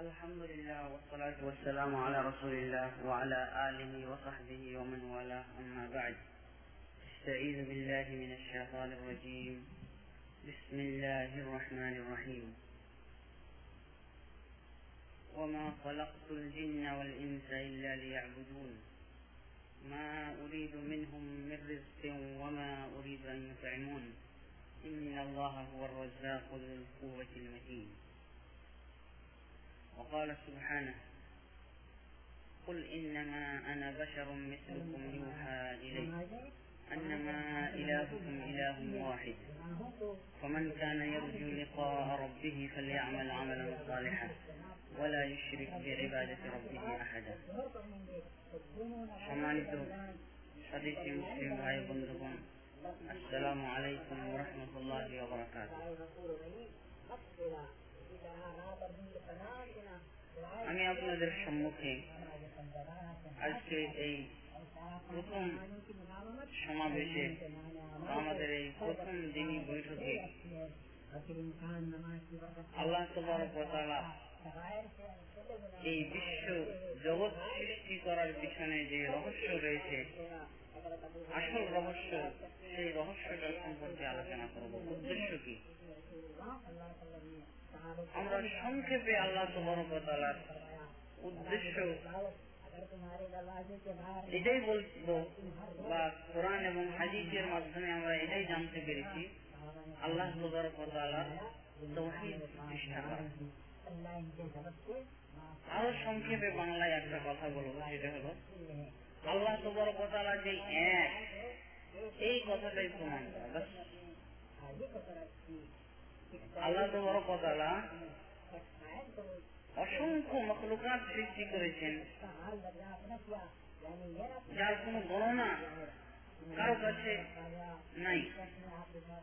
الحمد لله والصلاة والسلام على رسول الله وعلى آله وصحبه ومن والاه أما بعد استعيذ بالله من الشيطان الرجيم بسم الله الرحمن الرحيم وما خلقت الجن والإنس إلا ليعبدون ما أريد منهم من رزق وما أريد أن يطعمون إن الله هو الرزاق ذو القوة المتين وقال سبحانه قل إنما أنا بشر مثلكم يوحى إلي أنما إلهكم إله واحد فمن كان يرجو لقاء ربه فليعمل عملا صالحا ولا يشرك بعبادة ربه أحدا সম্মানিত স্বদেশী মুসলিম ভাই বন্ধুগণ আসসালামু আলাইকুম রহমতুল্লাহ আমি আপনাদের সম্মুখে আজকে এই প্রথম সমাবেশে আমাদের এই প্রথম দিনই বৈঠকে আল্লাহ তবরকতালা এই বিশ্ব জগৎ সৃষ্টি করার পিছনে যে রহস্য রয়েছে, আসল রহস্য, সেই রহস্যটা সম্পর্কে আলোচনা করব। উদ্দেশ্য কি? আমরা সংক্ষেপে আল্লাহ তবরকতালার উদ্দেশ্য এটাই বলব, বা কোরআন এবং হাদিসের মাধ্যমে আমরা এটাই জানতে পেরেছি, আল্লাহ তবরকতালা তৌহিদ প্রতিষ্ঠা করা। আরও সংক্ষেপে বাংলায় একটা কথা বলব হলো, আল্লাহ তবরকতালা যে এক। এই কথাটাই প্রমাণ অসংখ্য মখলুকাত সৃষ্টি করেছেন। যার কোন গণনা নাই।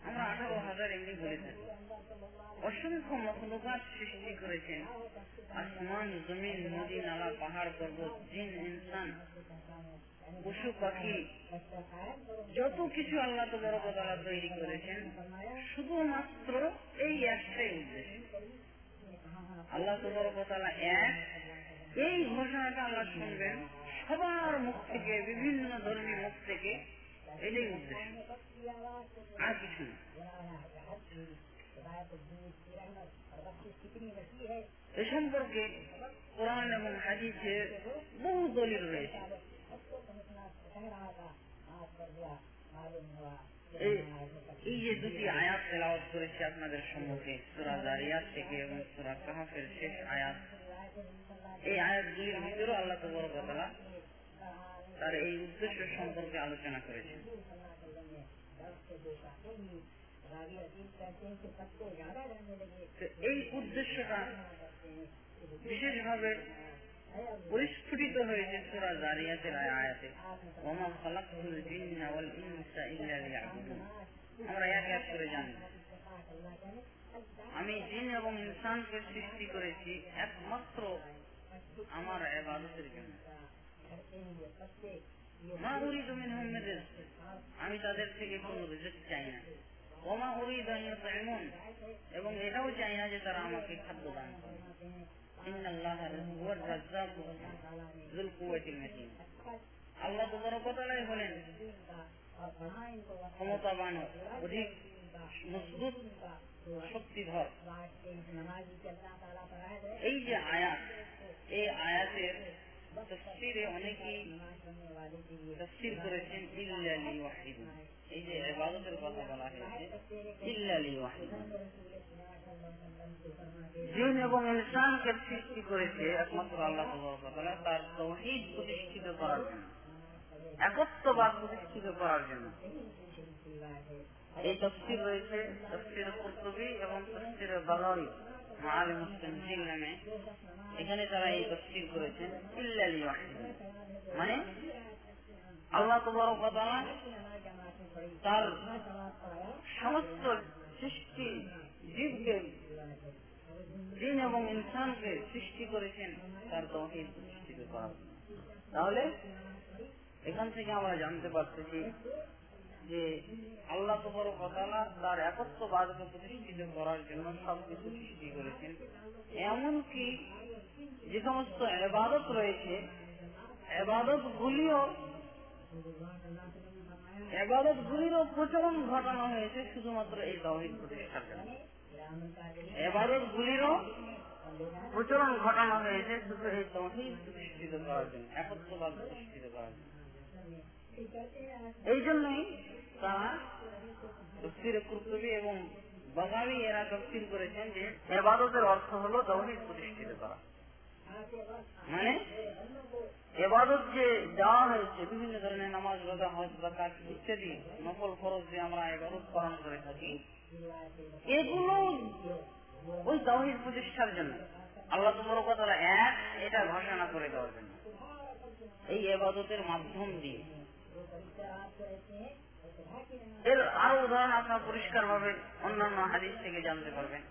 আমরা আঠারো হাজার এমনি বলে থাকি অসংখ্য মখলুকাত সৃষ্টি করেছেন। আসমান, জমিন, নদী, নালা, পাহাড়, পর্বত, জিন, ইনসান, পশু, পাখি, যত কিছু আল্লাহ তো বড় কথা তৈরি করেছেন, শুধুমাত্র এই একটাই উদ্দেশ্য। আল্লাহ তো বড় কথা এক। এই ঘোষণাটা আল্লাহ শুনবেন সবার মুখ থেকে, বিভিন্ন ধর্মীয় মুখ থেকে। উদ্দেশ্য আর এ সম্পর্কে কোরআন এবং হাদিসের বহু দলিল রয়েছে। এই যে দুটি আয়াত তেলাওয়াত করেছি আপনাদের সম্মুখে, সুরা দারিয়াত থেকে এবং সুরা কাহাফের শেষ আয়াত। এই আয়াতগুলির ভিতরেও আল্লাহ তবর কথা তার এই উদ্দেশ্য সম্পর্কে আলোচনা করেছেন। এই উদ্দেশ্যটা বিশেষভাবে পরিস্ফুটিত হয়েছে সুরা জারিয়াতের আয়াতে। ওমা খালাকুল জিন্না ওয়াল ইনসা ইল্লা লিয়াবুদুন। আমরা এক এক করে জানি। আমি জিন এবং ইনসানকে সৃষ্টি করেছি একমাত্র আমার এবাদতের জন্য। আমি তাদের থেকে কোন রিজেক্ট চাই না। ওমা উরি দাইমন এবং এটাও চাই না যে তারা আমাকে খাদ্য দান করে। আল্লাহ হলেন। ক্ষমতাবান, অধিক মজবুত, শক্তিধর। এই যে আয়াত, এই আয়াতের তফসিরে অনেকেই তফসির করেছেন, ইল্লালি ওয়াহিদুন এই যে ইবাদতের কথা বলা হয়েছে, ইল্লালি ওয়াহিদুন জিন এবং ইনসানকে সৃষ্টি করেছে একমাত্র আল্লাহ তাআলা, তার তৌহিদ প্রতিষ্ঠিত করার জন্য, একত্ববাদ প্রতিষ্ঠিত করার জন্য। এই তফসির রয়েছে তফসির কুর্তুবি এবং তফসির বাগারি মাআলি মুসলিম জিল নামে এখানে তারা এই তফসির করেছেন ইল্লালি মানে আল্লাহ তাআলা তার সমস্ত সৃষ্টি জীবকে জিন এবং ইনসানকে সৃষ্টি করেছেন তার তহিদ প্রতিষ্ঠিত করার তাহলে এখান থেকে আমরা জানতে পারতেছি যে আল্লাহ তোমার কথালা তার একত্ববাদকে প্রতিষ্ঠিত করার জন্য সবকিছু সৃষ্টি করেছেন। এমনকি যে সমস্ত এবাদত রয়েছে এবাদত গুলিও এবাদত গুলিরও প্রচলন ঘটানো হয়েছে শুধুমাত্র এই তহিদ প্রতিষ্ঠার জন্য। এবাদত গুলিরও প্রচলন ঘটানো হয়েছে শুধু এই তহিদ প্রতিষ্ঠিত করার জন্য একত্রবাদ প্রতিষ্ঠিত করার জন্য। এই জন্যই তারা তফসির এবং এরা তফসির করেছেন যে এবাদতের অর্থ হলো তৌহিদ প্রতিষ্ঠিত করা। মানে এবাদত যে হয়েছে, বিভিন্ন ধরনের নামাজ, রোজা, হজ জাকাত ইত্যাদি নকল খরচ যে আমরা এবাদত পালন করে থাকি, এগুলো ওই তাওহিদ প্রতিষ্ঠার জন্য। আল্লাহ তোমার কথা এক, এটা ঘোষণা করে দেওয়ার জন্য। এই এবাদতের মাধ্যম দিয়ে। এর আরও উদাহরণ আপনার পরিষ্কার ভাবে অন্যান্য হাদিস থেকে জানতে পারবেন।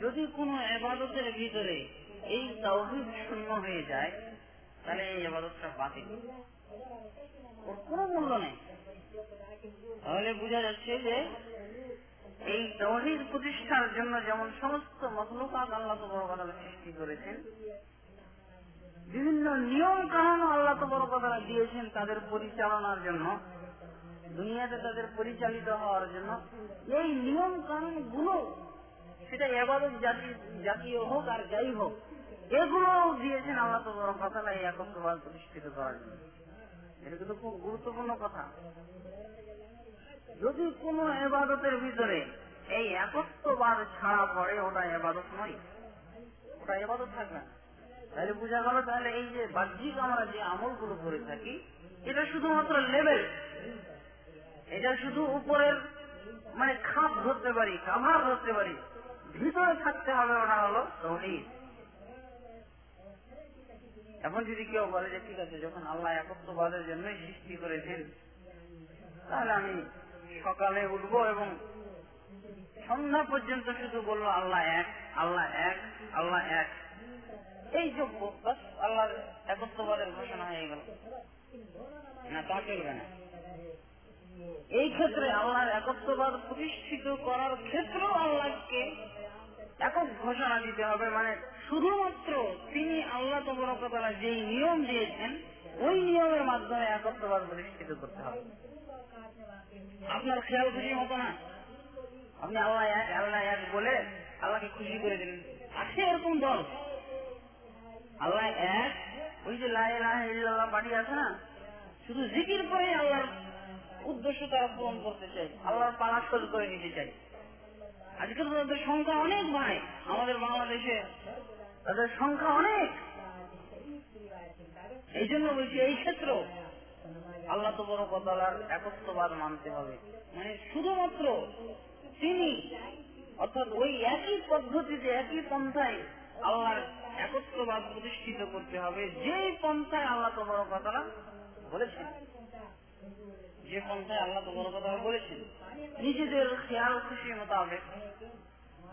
যদি কোনো এবাদতের ভিতরে এই তাওহিদ শূন্য হয়ে যায়, তাহলে এই এবাদতটা বাতিল। ওর কোনো মূল্য নেই। তাহলে বোঝা যাচ্ছে যে এই তহিদ প্রতিষ্ঠার জন্য যেমন সমস্ত মখলুকাত আল্লাহ তো বড় কথা সৃষ্টি করেছেন বিভিন্ন নিয়ম কানুন আল্লাহ তো বড় কথা দিয়েছেন তাদের পরিচালনার জন্য, দুনিয়াতে তাদের পরিচালিত হওয়ার জন্য। এই নিয়ম কানুনগুলো সেটা এবাদত জাতি, জাতীয় হোক আর যাই হোক এগুলো দিয়েছেন আল্লাহ তো বড় কথা এই একত্রবাদ প্রতিষ্ঠিত করার জন্য। এটা কিন্তু খুব গুরুত্বপূর্ণ কথা। যদি কোনো এবাদতের ভিতরে এই একত্রবাদ ছাড়া পড়ে, ওটা এবাদত নয়। ওটা এবাদত থাকবে না। তাহলে বোঝা গেল তাহলে এই যে বাহ্যিক আমরা যে আমলগুলো করে থাকি, এটা শুধুমাত্র লেভেল এটা শুধু উপরের মানে খাপ ধরতে পারি, কাভার ধরতে পারি। ভিতরে থাকতে হবে ওটা হলো তৌহিদ। এখন যদি কেউ বলে যে ঠিক আছে, যখন আল্লাহ একত্রবাদের জন্যই সৃষ্টি করেছেন, তাহলে আমি সকালে উঠব এবং সন্ধ্যা পর্যন্ত শুধু বলল আল্লাহ এক আল্লাহ এক আল্লাহ এক। এই যোগ্য বাস আল্লাহর একত্রবাদের ঘোষণা হয়ে গেল। না, তা চলবে না। এই ক্ষেত্রে আল্লাহর একত্রবাদ প্রতিষ্ঠিত করার ক্ষেত্রেও আল্লাহকে একক ঘোষণা দিতে হবে। মানে শুধুমাত্র তিনি আল্লাহ তবরকতলা যেই নিয়ম দিয়েছেন, ওই নিয়মের মাধ্যমে একত্রবাদ প্রতিষ্ঠিত করতে হবে। আপনার খেয়াল খুশি মতো না? আপনি আল্লাহ এক আল্লাহ এক বলে আল্লাহকে খুশি করে দিলেন। আছে এরকম দল। আল্লাহ এক, ওই যে লাহ বাড়ি আছে না, শুধু জিকির করে আল্লাহর উদ্দেশ্য তারা পূরণ করতে চাই আল্লাহর পালাস্তর করে নিতে চাই আজকে তাদের সংখ্যা অনেক ভাই আমাদের বাংলাদেশে তাদের সংখ্যা অনেক। এই জন্য বলছি, এই ক্ষেত্র আল্লাহ তো বড় কথার একত্রবাদ মানতে হবে। মানে শুধুমাত্র তিনি, অর্থাৎ ওই একই পদ্ধতিতে, একই পন্থায় আল্লাহর একত্রবাদ প্রতিষ্ঠিত করতে হবে। যেই পন্থায় আল্লাহ তো বড় কথাটা বলেছেন, যে পন্থায় আল্লাহ তো বড় কথা বলেছেন, নিজেদের খেয়াল খুশি মোতাবেক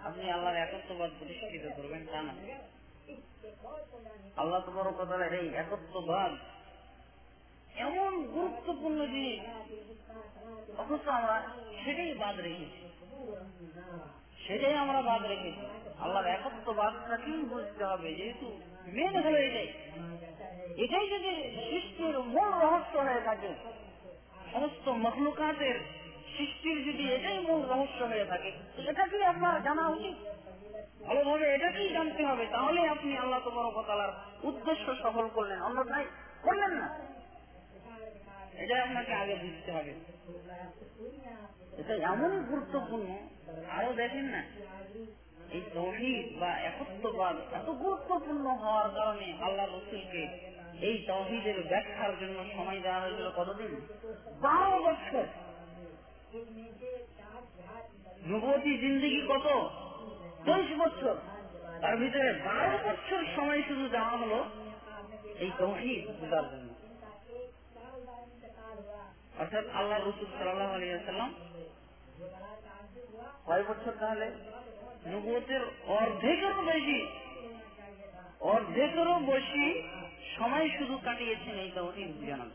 আপনি আল্লাহর একত্রবাদ প্রতিষ্ঠিত করবেন তা না। আল্লাহ তো বড় কথা এই একত্রবাদ এমন গুরুত্বপূর্ণ জিনিস, অথচ আমরা সেটাই বাদ রেখেছি। সেটাই আমরা বাদ রেখেছি আল্লাহর একত্রবাদটাকেই বুঝতে হবে যেহেতু মেন হলো এটাই এটাই যদি সৃষ্টির মূল রহস্য হয়ে থাকে, সমস্ত মখলুকাতের সৃষ্টির যদি এটাই মূল রহস্য হয়ে থাকে এটাকেই আপনার জানা উচিত? ভালোভাবে এটাকেই জানতে হবে তাহলে আপনি আল্লাহ তোমার কথালার উদ্দেশ্য সফল করলেন। অন্যথায় করলেন না। এটা আপনাকে আগে বুঝতে হবে। এটা এমনই গুরুত্বপূর্ণ, আরও দেখেন না, এই তহিদ বা একত্রবাদ এত গুরুত্বপূর্ণ হওয়ার কারণে আল্লাহ রসুলকে এই তহিদের ব্যাখ্যার জন্য সময় দেওয়া হয়েছিল কতদিন? বারো বছর। নবতী জিন্দিগি কত? তেইশ বছর। তার ভিতরে বারো বছর সময় শুধু দেওয়া হলো এই তহিদ বোঝার জন্য। অর্থাৎ আল্লাহ রসুল সাল্লাহ আলিয়াল্লাম কয় বছর তাহলে? নবতের অর্ধেকেরও বেশি। অর্ধেকেরও বেশি সময় শুধু কাটিয়েছেন এই তহিদ জানার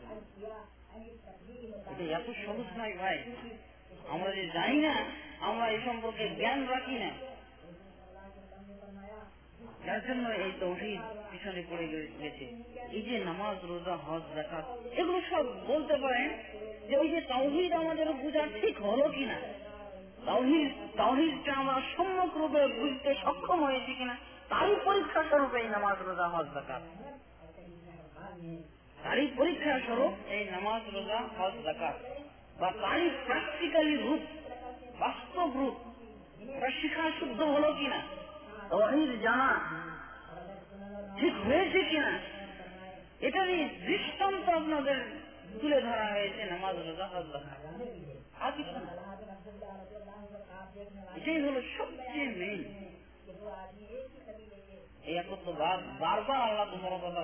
এটা এত সহজ নয় ভাই। আমরা যে জানি না, আমরা এই সম্পর্কে জ্ঞান রাখি না। যার জন্য এই তৌহিদ পিছনে পড়ে গেছে। এই যে নামাজ, রোজা, হজ এগুলো সব বলতে পারেন যে ওই যে আমাদের বোঝা ঠিক হলো কিনা? আমরা সম্যক রূপে বুঝতে সক্ষম হয়েছি কিনা? তারই পরীক্ষা স্বরূপ এই নামাজ, রোজা, হজ জাকাত তারই পরীক্ষা স্বরূপ এই নামাজ, রোজা, হজ বা তারই প্র্যাকটিক্যালি রূপ, বাস্তব রূপ শিখা শুদ্ধ হলো কিনা? তহিদ জানা। ঠিক হয়েছে কিনা, এটা নিয়ে দৃষ্টান্ত আপনাদের তুলে ধরা হয়েছে নামাজ আর কিছু না। এটাই হলো সবচেয়ে মেইন এই একত্রবাদ বারবার আল্লাহ তোমার কথা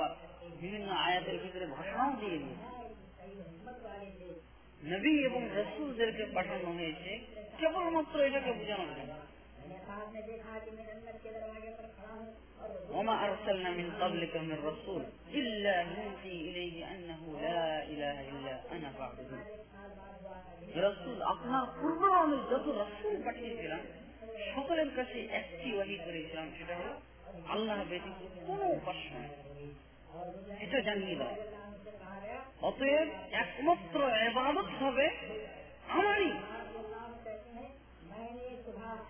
বিভিন্ন আয়াতের ভিতরে দিয়ে দিয়েছে। নবী এবং রসুলদেরকে পাঠানো হয়েছে, কেবলমাত্র এটাকে বোঝানোর জন্য। وما أرسلنا من قبلك من رسول إلا نوحي إليه أنه لا إله إلا أنا فاعبدون রসুল আপনার পূর্ব আমি যত রসুল পাঠিয়েছিলাম সকলের কাছে একটি ওয়াহি করেছিলাম সেটা হলো আল্লাহ ব্যতীত কোন উপাস্য নেই এটা জানিয়ে দাও অতএব একমাত্র এবাদত হবে আমারই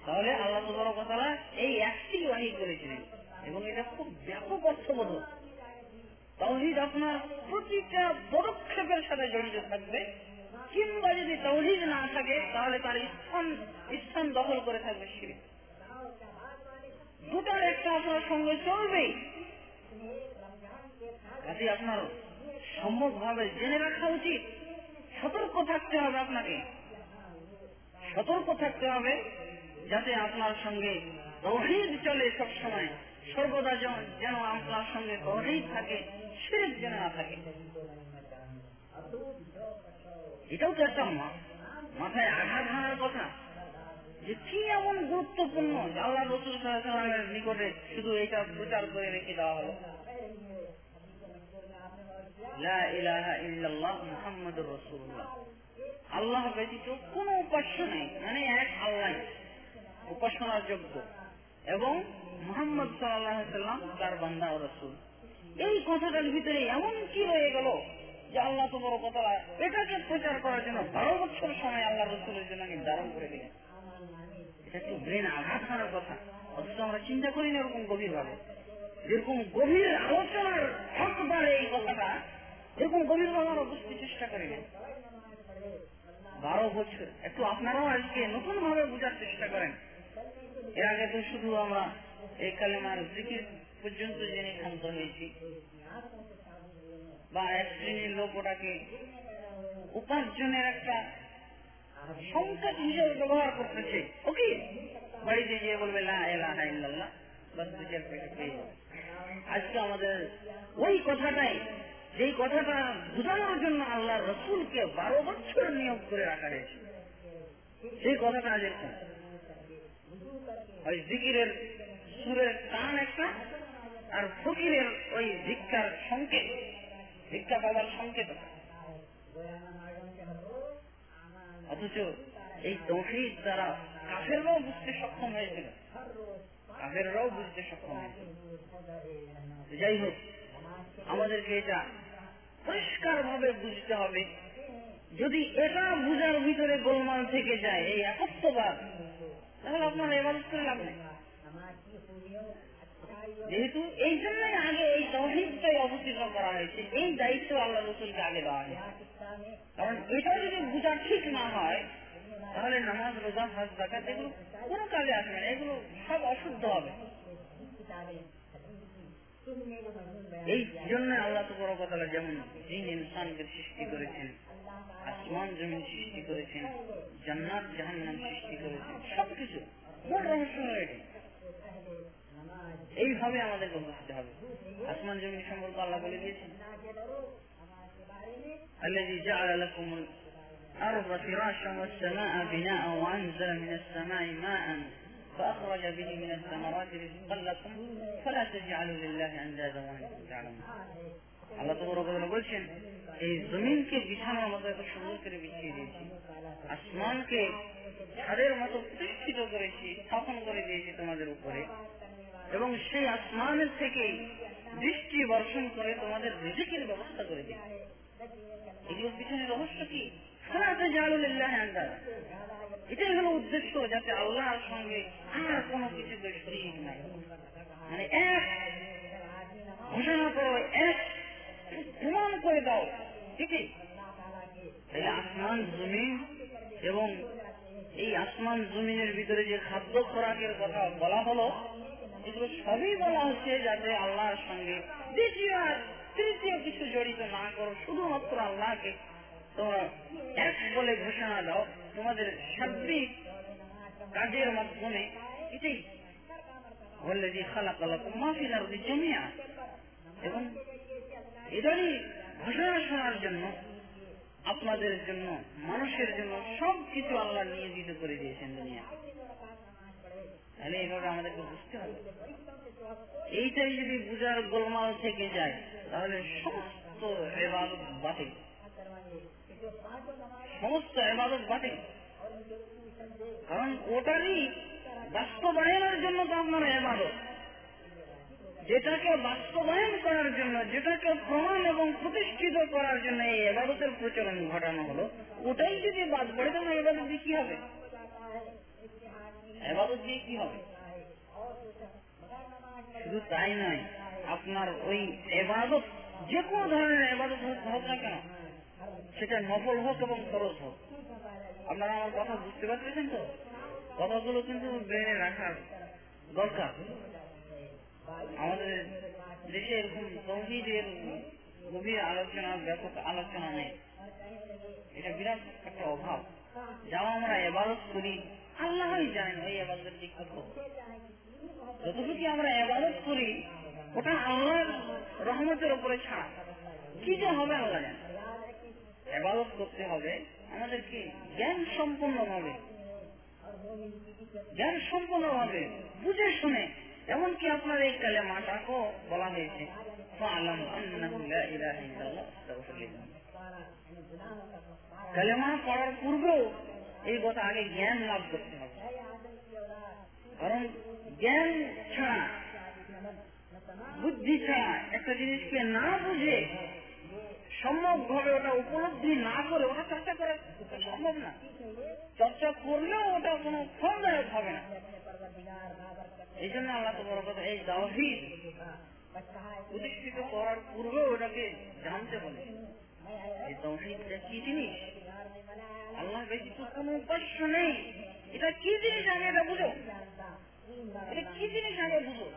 তাহলে আল্লাহ তবরকতলা এই একটি ওয়াহি করেছিলেন এবং এটা খুব ব্যাপক অর্থবোধ তাওহিদ আপনার প্রতিটা পদক্ষেপের সাথে জড়িত থাকবে। কিংবা যদি তৌহিদ না থাকে, তাহলে তার স্থান স্থান দখল করে থাকবে শিরে দুটার একটা আপনার সঙ্গে চলবেই। কাজে আপনার সম্যক ভাবে জেনে রাখা উচিত। সতর্ক থাকতে হবে আপনাকে। সতর্ক থাকতে হবে যাতে আপনার সঙ্গে তহিদ চলে সব সময় সর্বদা যেন আপনার সঙ্গে তহিদ থাকে সিরেক যেন না থাকে। এটাও তো একটা মাথায় আঘাত হানার কথা। যে কি এমন গুরুত্বপূর্ণ? আল্লাহ রসুল সাল্লামের নিকটে শুধু এটা প্রচার করে রেখে দেওয়া হলো। আল্লাহ ব্যতীত কোন উপাস্য নেই। মানে এক আল্লাহ। উপাসনার যোগ্য। এবং মোহাম্মদ সাল্লাম তার বান্দা ও রসুল। এই কথাটার ভিতরে এমন কি রয়ে গেল যে আল্লাহ তো বড় কথা এটাকে প্রচার করার জন্য বারো বছর সময় আল্লাহ রসুলের জন্য নির্ধারণ করে দিলেন। এটা একটু ব্রেন আঘাত করার কথা? অথচ আমরা চিন্তা করি না এরকম গভীর ভাবে যেরকম গভীর আলোচনার হকদার এই কথাটা, এরকম গভীর ভাবে আমরা বুঝতে চেষ্টা করি না। বারো বছর। একটু আপনারাও আজকে নতুন ভাবে বোঝার চেষ্টা করেন। এর আগে তো শুধু আমরা এই কালেমার জিকির পর্যন্ত জেনে ক্ষান্ত হয়েছি। বা এক শ্রেণির লোক ওটাকে উপার্জনের একটা সংকেত হিসেবে ব্যবহার করতেছে। ওকে বাড়িতে গিয়ে বলবে আজকে আমাদের ওই কথাটাই যেই কথাটা বোঝানোর জন্য আল্লাহ রসুলকে বারো বছর নিয়োগ করে রাখা হয়েছে, সেই কথাটা আজ একটা। ওই জিকিরের সুরের টান একটা, আর ফকিরের ওই ভিক্ষার সংকেত, ভিক্ষা পাবার সংকেত অথচ এই তৌহিদ দ্বারা কাফেররাও বুঝতে সক্ষম হয়েছিল। কাফেররাও বুঝতে সক্ষম হয়েছিল। যাই হোক আমাদেরকে এটা পরিষ্কার ভাবে বুঝতে হবে। যদি এটা বুঝার ভিতরে গোলমাল থেকে যায়, এই একত্ববাদ, তাহলে আপনার এবার করে লাভ যেহেতু এই জন্যই আগে এই তহিদটাই অবতীর্ণ করা হয়েছে, এই দায়িত্ব আল্লাহ রসুলকে আগে দেওয়া হয়েছে। কারণ এটা যদি বোঝা ঠিক না হয়, তাহলে নামাজ, রোজা, হাজ জাকাত এগুলো কোনো কাজে আসবে না, এগুলো সব অশুদ্ধ হবে। এই জন্য আল্লাহ তো বড় কথা যেমন জিন ইনসানকে সৃষ্টি করেছেন আসমান জমিন সৃষ্টি করেছেন জান্নাত জাহান্নাম সৃষ্টি করেছেন সবকিছু মূল রহস্য এটি এইভাবে আমাদেরকে বুঝতে হবে আসমান জমিন সম্পর্কে আল্লাহ বলে দিয়েছেন الذي جعل لكم الأرض فراشا والسماء بناء وأنزل من السماء ماء فأخرج به من الثمرات رزقا لكم فلا تجعلوا لله أندادا وأنتم تعلمون আল্লাহ তো বলছেন এই জমিনকে বিছানোর মতো এত সুন্দর করে বিছিয়ে দিয়েছি আসমানকে ছাদের মতো প্রতিষ্ঠিত করেছি স্থাপন করে দিয়েছি তোমাদের উপরে এবং সেই আসমানের থেকে বৃষ্টি বর্ষণ করে তোমাদের রিজিকের ব্যবস্থা করে দিই এগুলোর পিছনে রহস্য কি সারাতে জালুলিল্লাহ আন্দাজ এটাই হলো উদ্দেশ্য, যাতে আল্লাহর সঙ্গে আর কোনো নাই। মানে এক ঘোষণা করো এক, প্রমাণ করে দাও ঠিকই আসমান জমিন এবং এই আসমান জমিনের ভিতরে যে খাদ্য খোরাকের কথা বলা হলো, এগুলো সবই বলা হচ্ছে যাতে আল্লাহর সঙ্গে দ্বিতীয় আর তৃতীয় কিছু জড়িত না করো, শুধুমাত্র আল্লাহকে তোমরা এক বলে ঘোষণা দাও তোমাদের সার্বিক কাজের মাধ্যমে এটাই বললে যে খালা কালা মাফিল আর জমিয়া এবং এটারই ঘোষণা শোনার জন্য, আপনাদের জন্য, মানুষের জন্য সব কিছু আল্লাহ নিয়োজিত করে দিয়েছেন দুনিয়া। তাহলে এইভাবে আমাদেরকে বুঝতে হবে। এইটাই যদি বুঝার গোলমাল থেকে যায়, তাহলে সমস্ত এবাদত বাতিল। সমস্ত এবাদত বাতিল। কারণ ওটারই বাস্তবায়নের জন্য তো আপনার এবাদত যেটাকে বাস্তবায়ন করার জন্য, যেটাকে প্রমাণ এবং প্রতিষ্ঠিত করার জন্য এই এবাদতের প্রচলন ঘটানো হলো, ওটাই যদি বাদ পড়ে, তাহলে এবাদত দিয়ে কি হবে? এবাদত দিয়ে কি হবে? শুধু তাই নয়, আপনার ওই এবাদত যে কোনো ধরনের এবাদত হোক না কেন সেটা নফল হোক এবং খরচ হোক। আপনারা আমার কথা বুঝতে পারতেছেন তো? কথাগুলো কিন্তু ব্রেনে রাখার দরকার। আমাদের দেশে এরকম তৌহিদের গভীর আলোচনা, ব্যাপক আলোচনা নেই। এটা বিরাট একটা অভাব। যাও আমরা এবারত করি। আল্লাহই জানেন ওই এবাদতের দিক যতটুকু আমরা এবাদত করি, ওটা আল্লাহর রহমতের উপরে ছাড়। কি যে হবে আল্লাহ জানেন এবাদত করতে হবে, আমাদেরকে জ্ঞান সম্পন্ন ভাবে জ্ঞান সম্পন্ন ভাবে বুঝে শুনে, এমনকি আপনার এই কালে কালেমাটাকেও বলা হয়েছে কালেমা পূর্বেও এই কথা আগে জ্ঞান লাভ করতে হবে। কারণ জ্ঞান ছাড়া, বুদ্ধি ছাড়া একটা জিনিসকে না বুঝে সম্যক ভাবে ওটা উপলব্ধি না করে ওটা চর্চা করা সম্ভব না। চর্চা করলেও ওটা কোনো ফলদায়ক হবে না। এই জন্য আল্লাহ তো বড় কথা, এই দাওহিদ প্রতিষ্ঠিত করার পূর্বে ওটাকে জানতে বলে এই কি জিনিস? আল্লাহ কোন নেই। এটা কি জিনিস আগে এটা বুঝো? এটা কি জিনিস আগে বুঝো?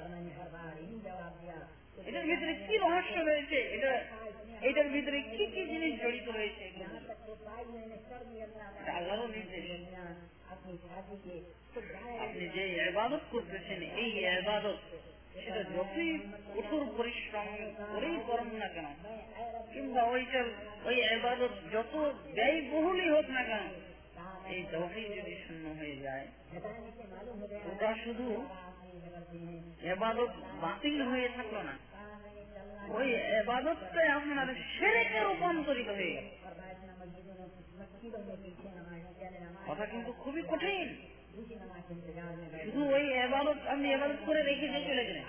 এটার ভিতরে কি রহস্য রয়েছে? এটা এটার ভিতরে কি কি জিনিস জড়িত রয়েছে আপনি যে এবাদত করতেছেন, এই এবাদত সেটা যতই কঠোর পরিশ্রম করেই করেন না কেন, কিংবা ওইটার, ওই এবাদত যত ব্যয়বহুলই হোক না কেন, এই দহি যদি শূন্য হয়ে যায়, ওটা শুধু এবাদত বাতিল হয়ে থাকল না। ওই এবাদতটাই আপনার সেরেকে রূপান্তরিত হয়ে গেল। কথা কিন্তু খুবই কঠিন। শুধু ওই এবাদত আপনি এবাদত করে রেখে দিয়ে চলে গেলেন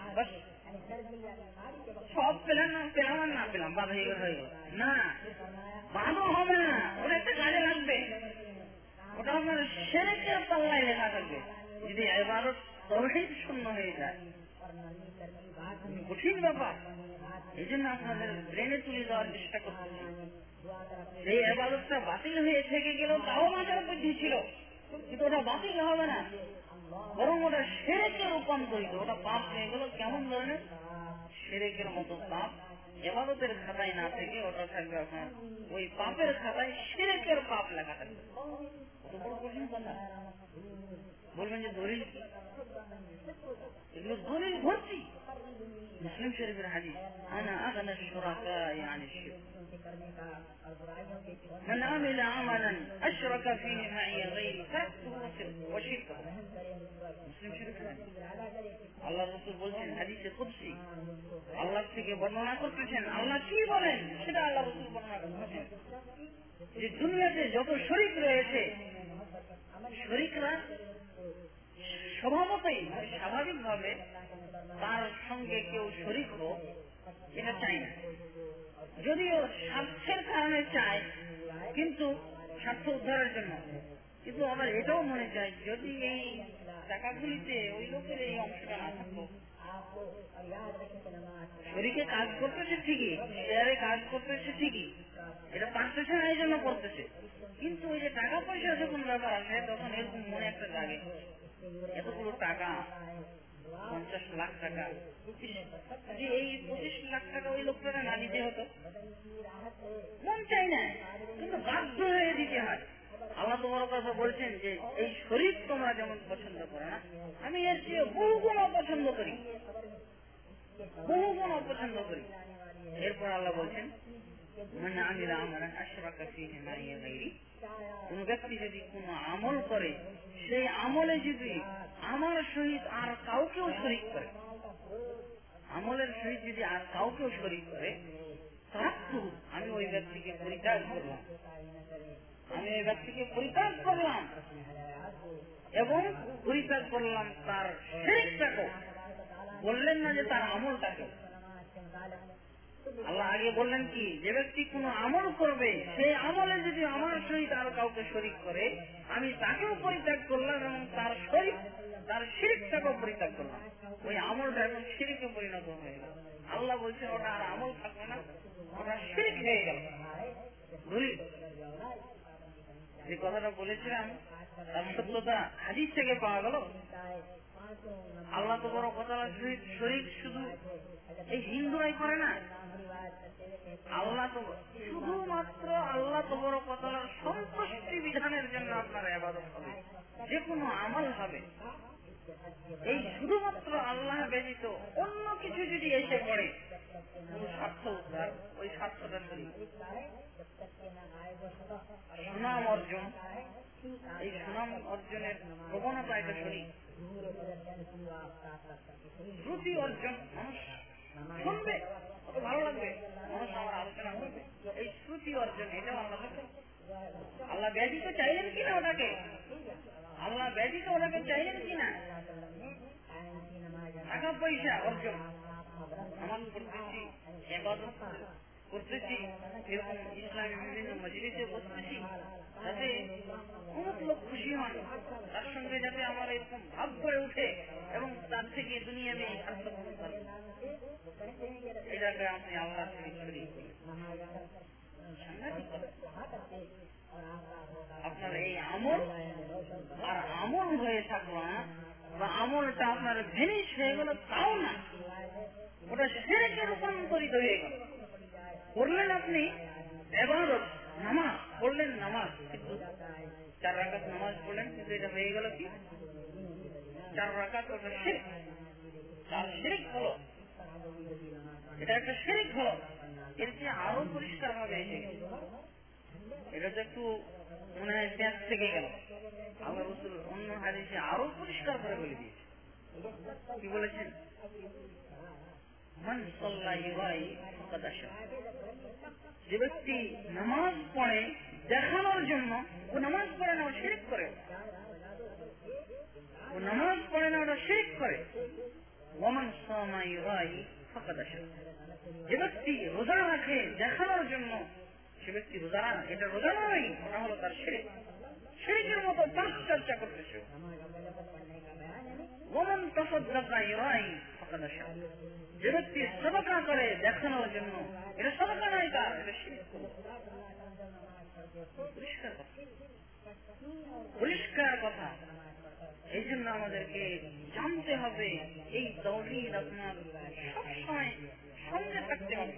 সব পেলাম না পেলাম না পেলাম বাদ হয়ে গেল না বাদও হবে না, ওটা একটা কাজে লাগবে। ওটা আপনার সেরেকের পাল্লায় লেখা থাকবে। যদি এবাদত তবেই শূন্য হয়ে যায় কঠিন ব্যাপার। এই জন্য আপনাদের ব্রেনে তুলে দেওয়ার চেষ্টা করতেছি এই এবাদতটা বাতিল হয়ে থেকে গেল, তাও মাথার বুদ্ধি ছিল। কিন্তু ওটা বাতিল হবে না। বরং ওটা সেরেকে রূপান্তরিত। ওটা পাপ হয়ে গেল, কেমন ধরনের? সেরেকের মতো পাপ। এবাদতের খাতায় না থেকে ওটা থাকবে আপনার। ওই পাপের খাতায় সেরেকের পাপ লেখা থাকবে। বলবেন যে দলিল এগুলো দলিল ভর্তি মুসলিম শরীফের হাদিস আনা আগনা الشركاء عن الشرك من عمل عملا أشرك فيه معي غيري تركته وشركه মুসলিম শরীফের হাদিস আল্লাহ রসুল বলছেন হাদিসে কুদসি আল্লাহ থেকে বর্ণনা করতেছেন আল্লাহ কি বলেন সেটা আল্লাহ রসুল বর্ণনা করতেছেন যে দুনিয়াতে যত শরিক রয়েছে শরিকরা স্বভাবতই স্বাভাবিক ভাবে তার সঙ্গে কেউ শরিক হোক, এটা চাই না। যদিও স্বার্থের কারণে চায়, কিন্তু স্বার্থ উদ্ধারের জন্য। কিন্তু আবার এটাও মনে চায়, যদি এই টাকাগুলিতে ওই লোকের এই অংশটা না থাকতো শরীরে কাজ করতেছে ঠিকই শেয়ারে কাজ করতেছে ঠিকই এটা পারতেছে না এই জন্য করতেছে কিন্তু ওই যে টাকা পয়সা যখন ব্যাপার আসে তখন এরকম মনে একটা লাগে এতগুলো টাকা পঞ্চাশ লাখ টাকা যে এই পঁচিশ লাখ টাকা ওই লোকটাকে না দিতে হতো মন চাই না কিন্তু বাধ্য হয়ে দিতে হয় আল্লাহ তোমার কথা বলছেন যে, এই শরীর তোমরা যেমন পছন্দ করো না, আমি এর চেয়ে বহু গুণ অপছন্দ করি। বহু গুণ অপছন্দ করি। এরপর আল্লাহ বলছেন কোন ব্যক্তি যদি কোন আমল করে, সেই আমলে যদি আমার সহিত আর কাউকেও শরিক করে, আমলের সহিত যদি আর কাউকেও শরিক করে, তারাক্তু, আমি ওই ব্যক্তিকে পরিত্যাগ করলাম আমি ওই ব্যক্তিকে পরিত্যাগ করলাম। এবং পরিত্যাগ করলাম তার শেষটাকে বললেন না যে তার আমলটাকে। আল্লাহ আগে বললেন কি, যে ব্যক্তি কোনো আমল করবে সেই আমলে যদি আমার সহিত আর কাউকে শরিক করে, আমি তাকেও পরিত্যাগ করলাম এবং তার শরিক, তার শিরিকটাকেও পরিত্যাগ করলাম। ওই আমলটা এখন শিরিকে পরিণত হয়ে গেল। আল্লাহ বলছে ওটা আর আমল থাকবে না, ওটা শিরিক হয়ে গেল। বুঝলি? যে কথাটা বলেছিলাম, তার সত্যতা হাদিস থেকে পাওয়া গেল। আল্লাহ তো বড় কথা শরীর শুধু এই হিন্দুরাই করে না। আল্লাহ তো শুধুমাত্র আল্লাহ তো বড় কথা সন্তুষ্টি বিধানের জন্য আপনার আবাদত হবে যে কোনো আমল হবে। এই শুধুমাত্র আল্লাহ ব্যতীত অন্য কিছু যদি এসে পড়ে স্বার্থ উদ্ধার ওই স্বার্থটা শরীর সুনাম অর্জন, এই সুনাম অর্জনের প্রবণতা এটা শরীর। শ্রুতি অর্জন, মানুষ শুনবে, কত ভালো লাগবে, মানুষ আমার আলোচনা করবে। এই শ্রুতি অর্জন, এটাও আল্লাহ আল্লাহ ব্যতীত চাইলেন কিনা ওটাকে? আল্লাহ ব্যতীত ওটাকে চাইলেন কিনা টাকা পয়সা অর্জন। করতেছি এবাদত করতেছি বিভিন্ন বসতেছি যাতে লোক খুশি হন তার সঙ্গে যাতে আমার এরকম ভাব করে উঠে এবং তার থেকে দুনিয়াবে স্বার্থ গ্রহণ করে এটাকে আপনি আল্লাহ আপনার এই আমল আর আমল হয়ে থাকল না বা আমলটা আপনার ভেনিস হয়ে গেল, তাও না। ওটা সেরেকে রূপান্তরিত হয়ে গেল। করলেন আপনি এবারত নামাজ পড়লেন নামাজ। কিন্তু চার রাকাত নামাজ পড়লেন, কিন্তু এটা হয়ে গেল কি? চার রাকাত ওটা শেখ চার শেখ হলো। এটা একটা শেখ হলো। এর চেয়ে আরও পরিষ্কার ভাবে এসে এটা তো একটু মনে হয় প্যাঁচ থেকে গেল। আল্লাহ রসুল অন্য হাদিসে আরও পরিষ্কার করে বলে দিয়েছে। কি বলেছেন? যে ব্যক্তি নামাজ পড়ে, দেখানোর জন্য ও নামাজ পড়ে না ও শেখ করে। ও নামাজ পড়ে না ওটা শেখ করে ওমান সামাই রাই যে ব্যক্তি রোজা রাখে, দেখানোর জন্য, সে ব্যক্তি রোজা রাখে এটা রোজা নয় ওটা হলো তার শেখ শেখের মতো পাঁচ চর্চা করতেছে ওমান তফদ্দাকা ইরাই ফাকাদ যে ব্যক্তি সদকা করে দেখানোর জন্য। এটা নয় তার পরিষ্কার কথা। এই জন্য আমাদেরকে জানতে হবে, এই তৌহিদ আপনার সবসময় সঙ্গে থাকতে হবে।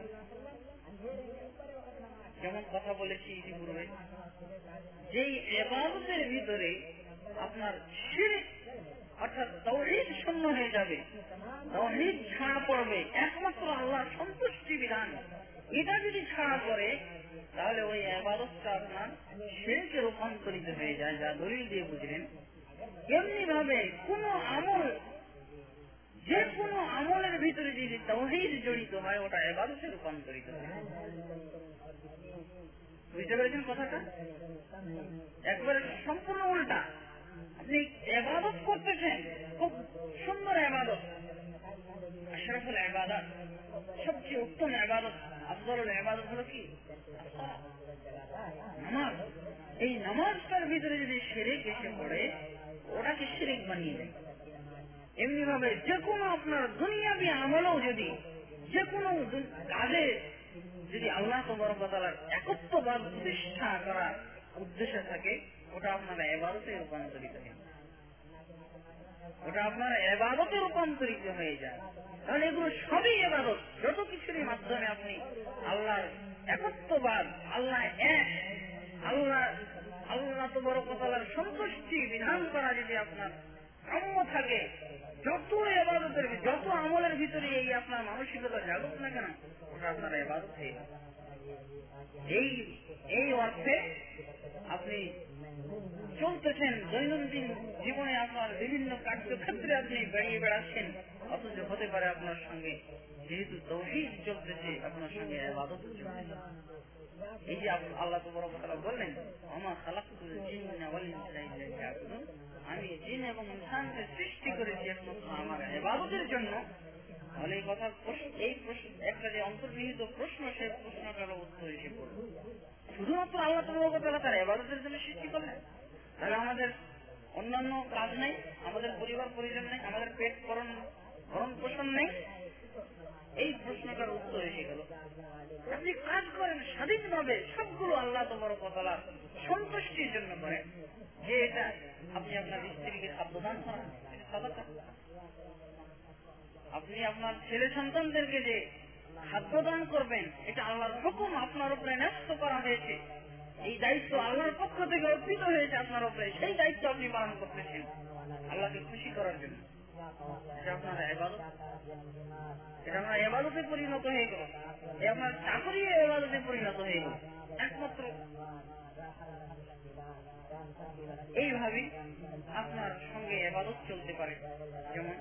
যেমন কথা বলেছি ইতিপূর্বে, যেই এবাদতের ভিতরে আপনার শিরিক অর্থাৎ তৌহিদ শূন্য হয়ে যাবে। তৌহিদ ছাড়া পড়বে। একমাত্র আল্লাহ সন্তুষ্টি বিধান। এটা যদি ছাড়া পড়ে, তাহলে ওই আবাদতটা আপনার সেকে রূপান্তরিত হয়ে যায়, যা দলিল দিয়ে বুঝলেন। এমনি ভাবে কোন আমল, যে কোনো আমলের ভিতরে যদি তৌহিদ জড়িত হয়, ওটা এবাদতে রূপান্তরিত হয়। বুঝতে পেরেছেন কথাটা? একবারে সম্পূর্ণ উল্টা। আপনি এবাদত করতেছেন? খুব সুন্দর এবাদত। আশরাফুল ইবাদত সবচেয়ে উত্তম ইবাদত আফদলুল ইবাদত হলো কি? নামাজ। এই নামাজটার ভিতরে যদি শিরিক এসে পড়ে, ওটাকে শিরিক বানিয়ে দেয়। এমনি ভাবে যে কোনো আপনার দুনিয়াবি আমলেও যদি যে কোনো কাজে যদি আল্লাহ তবরকতালার একত্ববাদ, প্রতিষ্ঠা করার উদ্দেশ্য থাকে ওটা আপনার এবারতে রূপান্তরিত হয় ওটা আপনার এবাদতে রূপান্তরিত হয়ে যায় তাহলে এগুলো সবই এবাদত যত কিছুরই মাধ্যমে আপনি আল্লাহর একত্ববাদ আল্লাহ এক আল্লাহ আল্লাহ তো বড় কথার সন্তুষ্টি বিধান করা যদি আপনার কাম্য থাকে, যত এবাদতের যত আমলের ভিতরে এই আপনার মানসিকতা জাগুক না কেন, ওটা আপনার এবাদত হয়ে এই এই অর্থে আপনি চলতেছেন দৈনন্দিন জীবনে আপনার বিভিন্ন কার্যক্ষেত্রে আপনি বেরিয়ে বেড়াচ্ছেন। অথচ হতে পারে আপনার সঙ্গে যেহেতু তৌহিদ চলতেছে, আপনার সঙ্গে এই যে আল্লাহ তো বড় কথা বললেন আমার খালাক আমি জিন এবং ইনসানকে সৃষ্টি করেছি একমাত্র আমার এবাদতের জন্য। তাহলে এই কথা এই প্রশ্ন একটা যে অন্তর্নিহিত প্রশ্ন সেই প্রশ্নটার উত্তর এসে পড়ল? শুধুমাত্র আল্লাহ তবরকতালা তার এবাদতের জন্য সৃষ্টি করলেন। তাহলে আমাদের অন্যান্য কাজ নেই, আমাদের পরিবার পরিজন নেই, আমাদের পেট করণ ভরণ পোষণ নেই। এই প্রশ্নটার উত্তর এসে গেল? আপনি কাজ করেন স্বাধীনভাবে, সবগুলো আল্লাহ তোমার তবরকতালা সন্তুষ্টির জন্য করেন। যে এটা আপনি আপনার স্ত্রীকে খাদ্যদান করেন আপনি আপনার ছেলে সন্তানদেরকে যে খাদ্য দান করবেন, এটা আল্লাহর হুকুম, আপনার উপরে ন্যস্ত করা হয়েছে। এই দায়িত্ব আল্লাহর পক্ষ থেকে অর্পিত হয়েছে আপনার উপরে, সেই দায়িত্ব আপনি পালন করতেছেন। আল্লাহকে খুশি করার জন্য। এটা পরিণত হয়ে গেল। আপনার চাকরি এবাদতে পরিণত হয়ে গেল। একমাত্র এইভাবে আপনার সঙ্গে এবাদত চলতে পারে। যেমন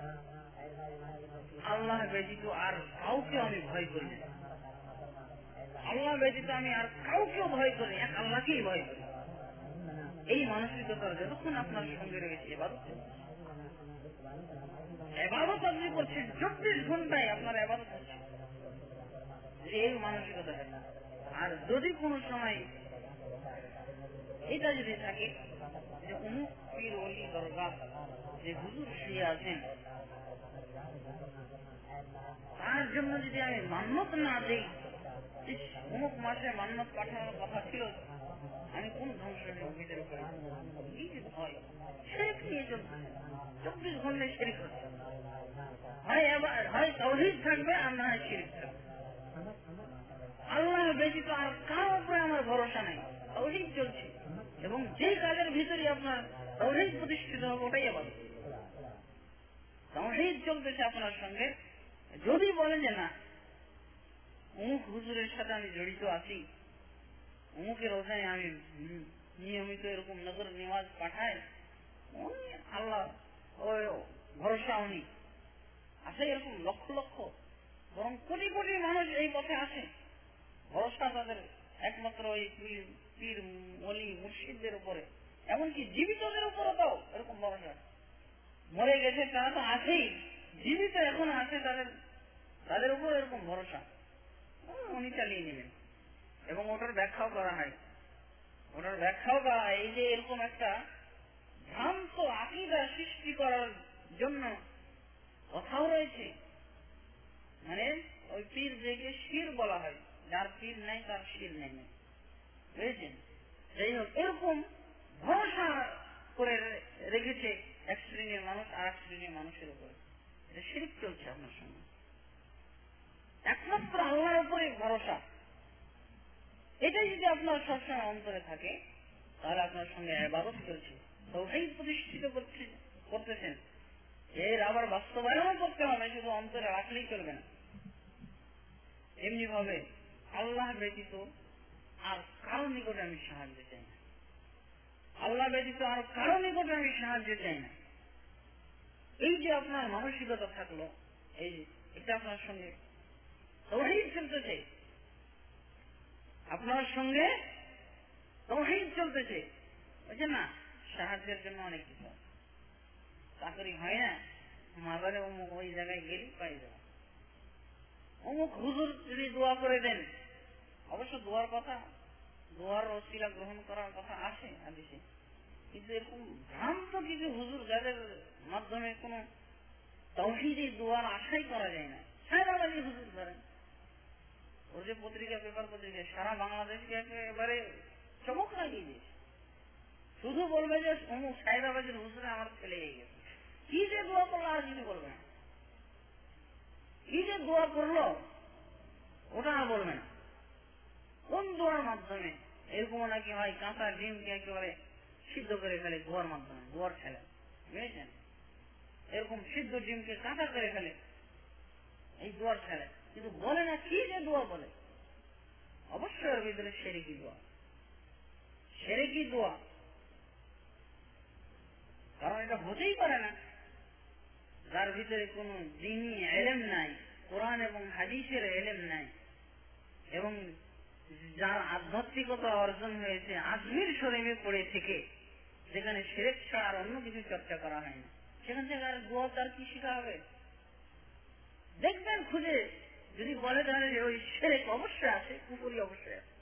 আল্লাহ ব্যতীত আর কাউকে আমি ভয় করি না। আল্লাহ ব্যতীত আমি আর কাউকেও ভয় করি এক আল্লাহকেই ভয় করি। এই মানসিকতার যতক্ষণ আপনার সঙ্গে রয়েছে, এবাদত এবাদত আপনি করছেন, চব্বিশ ঘন্টায় আপনার এবাদত হচ্ছে। এই মানসিকতা আর যদি কোনো সময় এটা যদি থাকে, যে অমুক পীর অলি দরগা যে হুজুর শুয়ে আছেন তার জন্য যদি আমি মান্যত না দিই অমুক মাসে মান্যত পাঠানোর কথা ছিল, আমি কোন ধ্বংসের ভিতরে চব্বিশ ঘন্টায় শেরিক হচ্ছে হয় আবার, হয় তৌহিদ থাকবে, আর না হয় শিরিক থাকবে। আল্লাহ ব্যতীত আর কারও উপরে আমার ভরসা নেই। তৌহিদ চলছে। এবং যে কাজের ভিতরে আপনার তৌহিদ প্রতিষ্ঠিত হবে, ওটাই আবার তৌহিদ চলতেছে আপনার সঙ্গে। যদি বলেন যে না অমুক হুজুরের সাথে আমি জড়িত আছি অমুকের ওখানে আমি নিয়মিত এরকম নজর নিওয়াজ উনি আল্লাহ ভরসা উনি। আছে এরকম লক্ষ লক্ষ, বরং কোটি কোটি মানুষ এই পথে আসে। ভরসা তাদের একমাত্র ওই পীর মলি মুর্শিদদের উপরে। এমনকি জীবিতদের উপরে তাও এরকম ভরসা মরে গেছে তারা তো আছেই। জীবিত এখন আছে, তাদের তাদের উপর এরকম ভরসা। উনি চালিয়ে নেবেন। এবং ওটার ব্যাখ্যাও করা হয়। ওটার ব্যাখ্যাও করা হয়, এই যে এরকম একটা ভ্রান্ত আকিদা সৃষ্টি করার জন্য কথাও রয়েছে। মানে ওই পীর যেকে শির বলা হয়, যার পীর নেই, তার শির নেই। বুঝেছেন? যাই হোক, এরকম ভরসা করে রেখেছে এক শ্রেণির মানুষ আর এক শ্রেণির মানুষের উপরে। এটা শিরিক চলছে আপনার সঙ্গে। একমাত্র আল্লাহর উপরে ভরসা। এটাই যদি আপনার সবসময় অন্তরে থাকে, তাহলে আপনার সঙ্গে আবাদত চলছে। তৌহিদ প্রতিষ্ঠিত করছে করতেছেন। এর আবার বাস্তবায়নও করতে হবে, শুধু অন্তরে রাখলেই চলবে না। এমনি ভাবে আল্লাহ ব্যতীত আর কারও নিকটে আমি সাহায্য চাই আল্লাহ ব্যতীত আর কারও নিকটে আমি সাহায্য চাই না। এই যে আপনার মানসিকতা থাকল, এই এটা আপনার সঙ্গে তহিদ চলতেছে আপনার সঙ্গে তহিদ চলতেছে বুঝছেন না? সাহায্যের জন্য অনেক কিছু চাকরি হয় না মাজারে ওই জায়গায় গেলে পাই যাওয়া অমুক হুজুর যদি দোয়া করে দেন, অবশ্য দোয়ার কথা দোয়ার অশিলা গ্রহণ করার কথা আছে আদেশে কিন্তু এরকম ভ্রান্ত কিছু হুজুর যাদের মাধ্যমে কোন তহিদি দোয়ার আশাই করা যায় না সাহেবাবাজি হুজুর ধরেন। ওর যে পত্রিকা পেপার পত্রিকা সারা বাংলাদেশকে একেবারে চমক লাগিয়ে দিয়েছে। শুধু বলবে যে অমুক সাহেবাবাজির হুজুরে আমার ছেলে হয়ে গেছে। কি যে দোয়া করল আর কিছু বলবে না। কি যে দোয়া করল, ওটা আর বলবে না। কোন দোয়ার মাধ্যমে এরকম নাকি হয়, কাঁচা ডিমকে একেবারে সিদ্ধ করে ফেলে গোয়ার মাধ্যমে গোয়ার ছেলে বুঝেছেন? এরকম সিদ্ধ ডিমকে কাঁচা করে ফেলে, এই দোয়ার ছেলে কিন্তু বলে না কি যে দোয়া বলে? অবশ্যই ওর ভিতরে সেরেকি দোয়া। সেরেকি দোয়া। কারণ এটা হতেই পারে না। যার ভিতরে কোন দিনই এলেম নাই, কোরআন এবং হাদিসের এলেম নাই। এবং যার আধ্যাত্মিকতা অর্জন হয়েছে, আজমির শরীরে পড়ে থেকে, যেখানে সেরেক ছাড়া আর অন্য কিছু চর্চা করা হয় না সেখান থেকে আর দোয়া তার কি শিখা হবে? দেখবেন খুঁজে, যদি বলে তাহলে ওই সেরেক অবশ্যই আছে কুপুরি অবশ্যই আছে।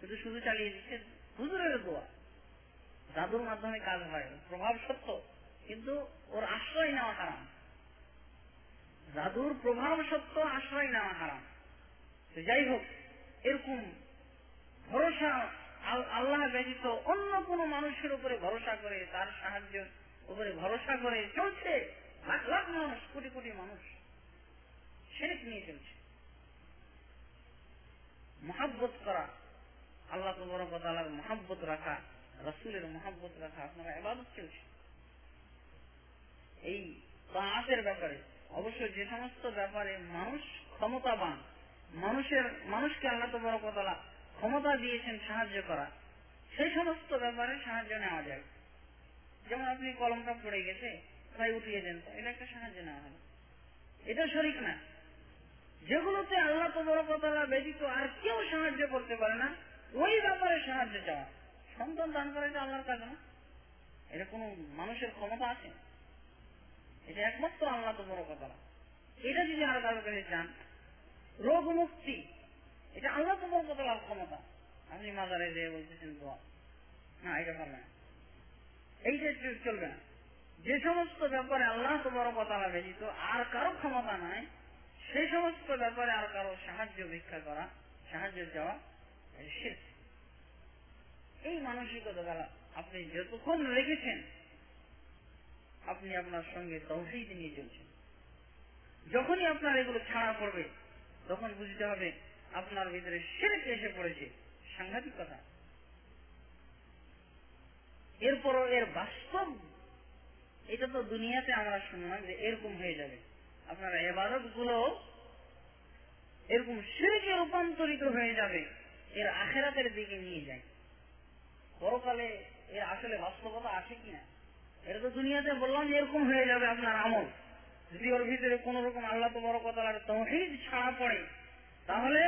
শুধু শুধু চালিয়ে দিচ্ছে হুজুরের দোয়া জাদুর মাধ্যমে কাজ হয়, প্রভাব সত্য, কিন্তু ওর আশ্রয় নেওয়া হারাম। জাদুর প্রভাব সত্য, আশ্রয় নেওয়া হারাম। যাই হোক, এরকম ভরসা আল্লাহ ব্যতীত অন্য কোন মানুষের উপরে ভরসা করে, তার সাহায্য উপরে ভরসা করে চলছে। লাখ লাখ মানুষ, কোটি কোটি মানুষ। সেরেক নিয়ে চলছে। মহাব্বত করা, আল্লাহ তবরকতালার মহাব্বত রাখা, রসুলের মহাব্বত রাখা, আপনারা এবাদত চলছে। এই তাঁতের ব্যাপারে, অবশ্য যে সমস্ত ব্যাপারে মানুষ ক্ষমতাবান, মানুষের, মানুষকে আল্লাহ তবরকতলা ক্ষমতা দিয়েছেন সাহায্য করা। সেই সমস্ত ব্যাপারে সাহায্য নেওয়া যায়। যেমন আপনি কলমটা পড়ে গেছে, তাই উঠিয়ে দেন এটা একটা সাহায্য নেওয়া হলো এটা শরিক না। যেগুলোতে আল্লাহ তবরকতলা ব্যতীত আর কেউ সাহায্য করতে পারে না, ওই ব্যাপারে সাহায্য চাওয়া। সন্তান দান করা এটা আল্লাহর কাজ না। এটা কোন মানুষের ক্ষমতা আছে? এটা একমাত্র আল্লাহ তো বড় কথা এটা যদি আর কারও কাছে চান রোগ মুক্তি এটা আল্লাহ তো বড় কথা ক্ষমতা আপনি মাজারে যে বলতেছেন দোয়া না, এটা পারবে না। এইটা চলবে না। যে সমস্ত ব্যাপারে আল্লাহ তো বড় কথা ব্যতীত আর কারও ক্ষমতা নাই সেই সমস্ত ব্যাপারে আর কারও সাহায্য ভিক্ষা করা, সাহায্য চাওয়া শেষ এই মানসিকতা দ্বারা আপনি যতক্ষণ রেখেছেন, আপনি আপনার সঙ্গে তৌহিদ নিয়ে চলছেন। যখনই আপনার এগুলো ছাড়া পড়বে, তখন বুঝতে হবে আপনার ভিতরে সেরেক এসে পড়েছে। সাংঘাতিক কথা। এরপরও এর বাস্তব, এটা তো দুনিয়াতে আমরা শুনলাম যে এরকম হয়ে যাবে। আপনার এবাদতগুলো এরকম সেরেকে রূপান্তরিত হয়ে যাবে, এর আখেরাতের দিকে নিয়ে যায়। পরকালে এর আসলে বাস্তবতা আছে কিনা? এটা তো দুনিয়াতে বললাম যে এরকম হয়ে যাবে আপনার আমল। যদি ওর ভিতরে কোন রকম আল্লাহ তো বড় কথা তহিদ ছাড়া পড়ে তাহলে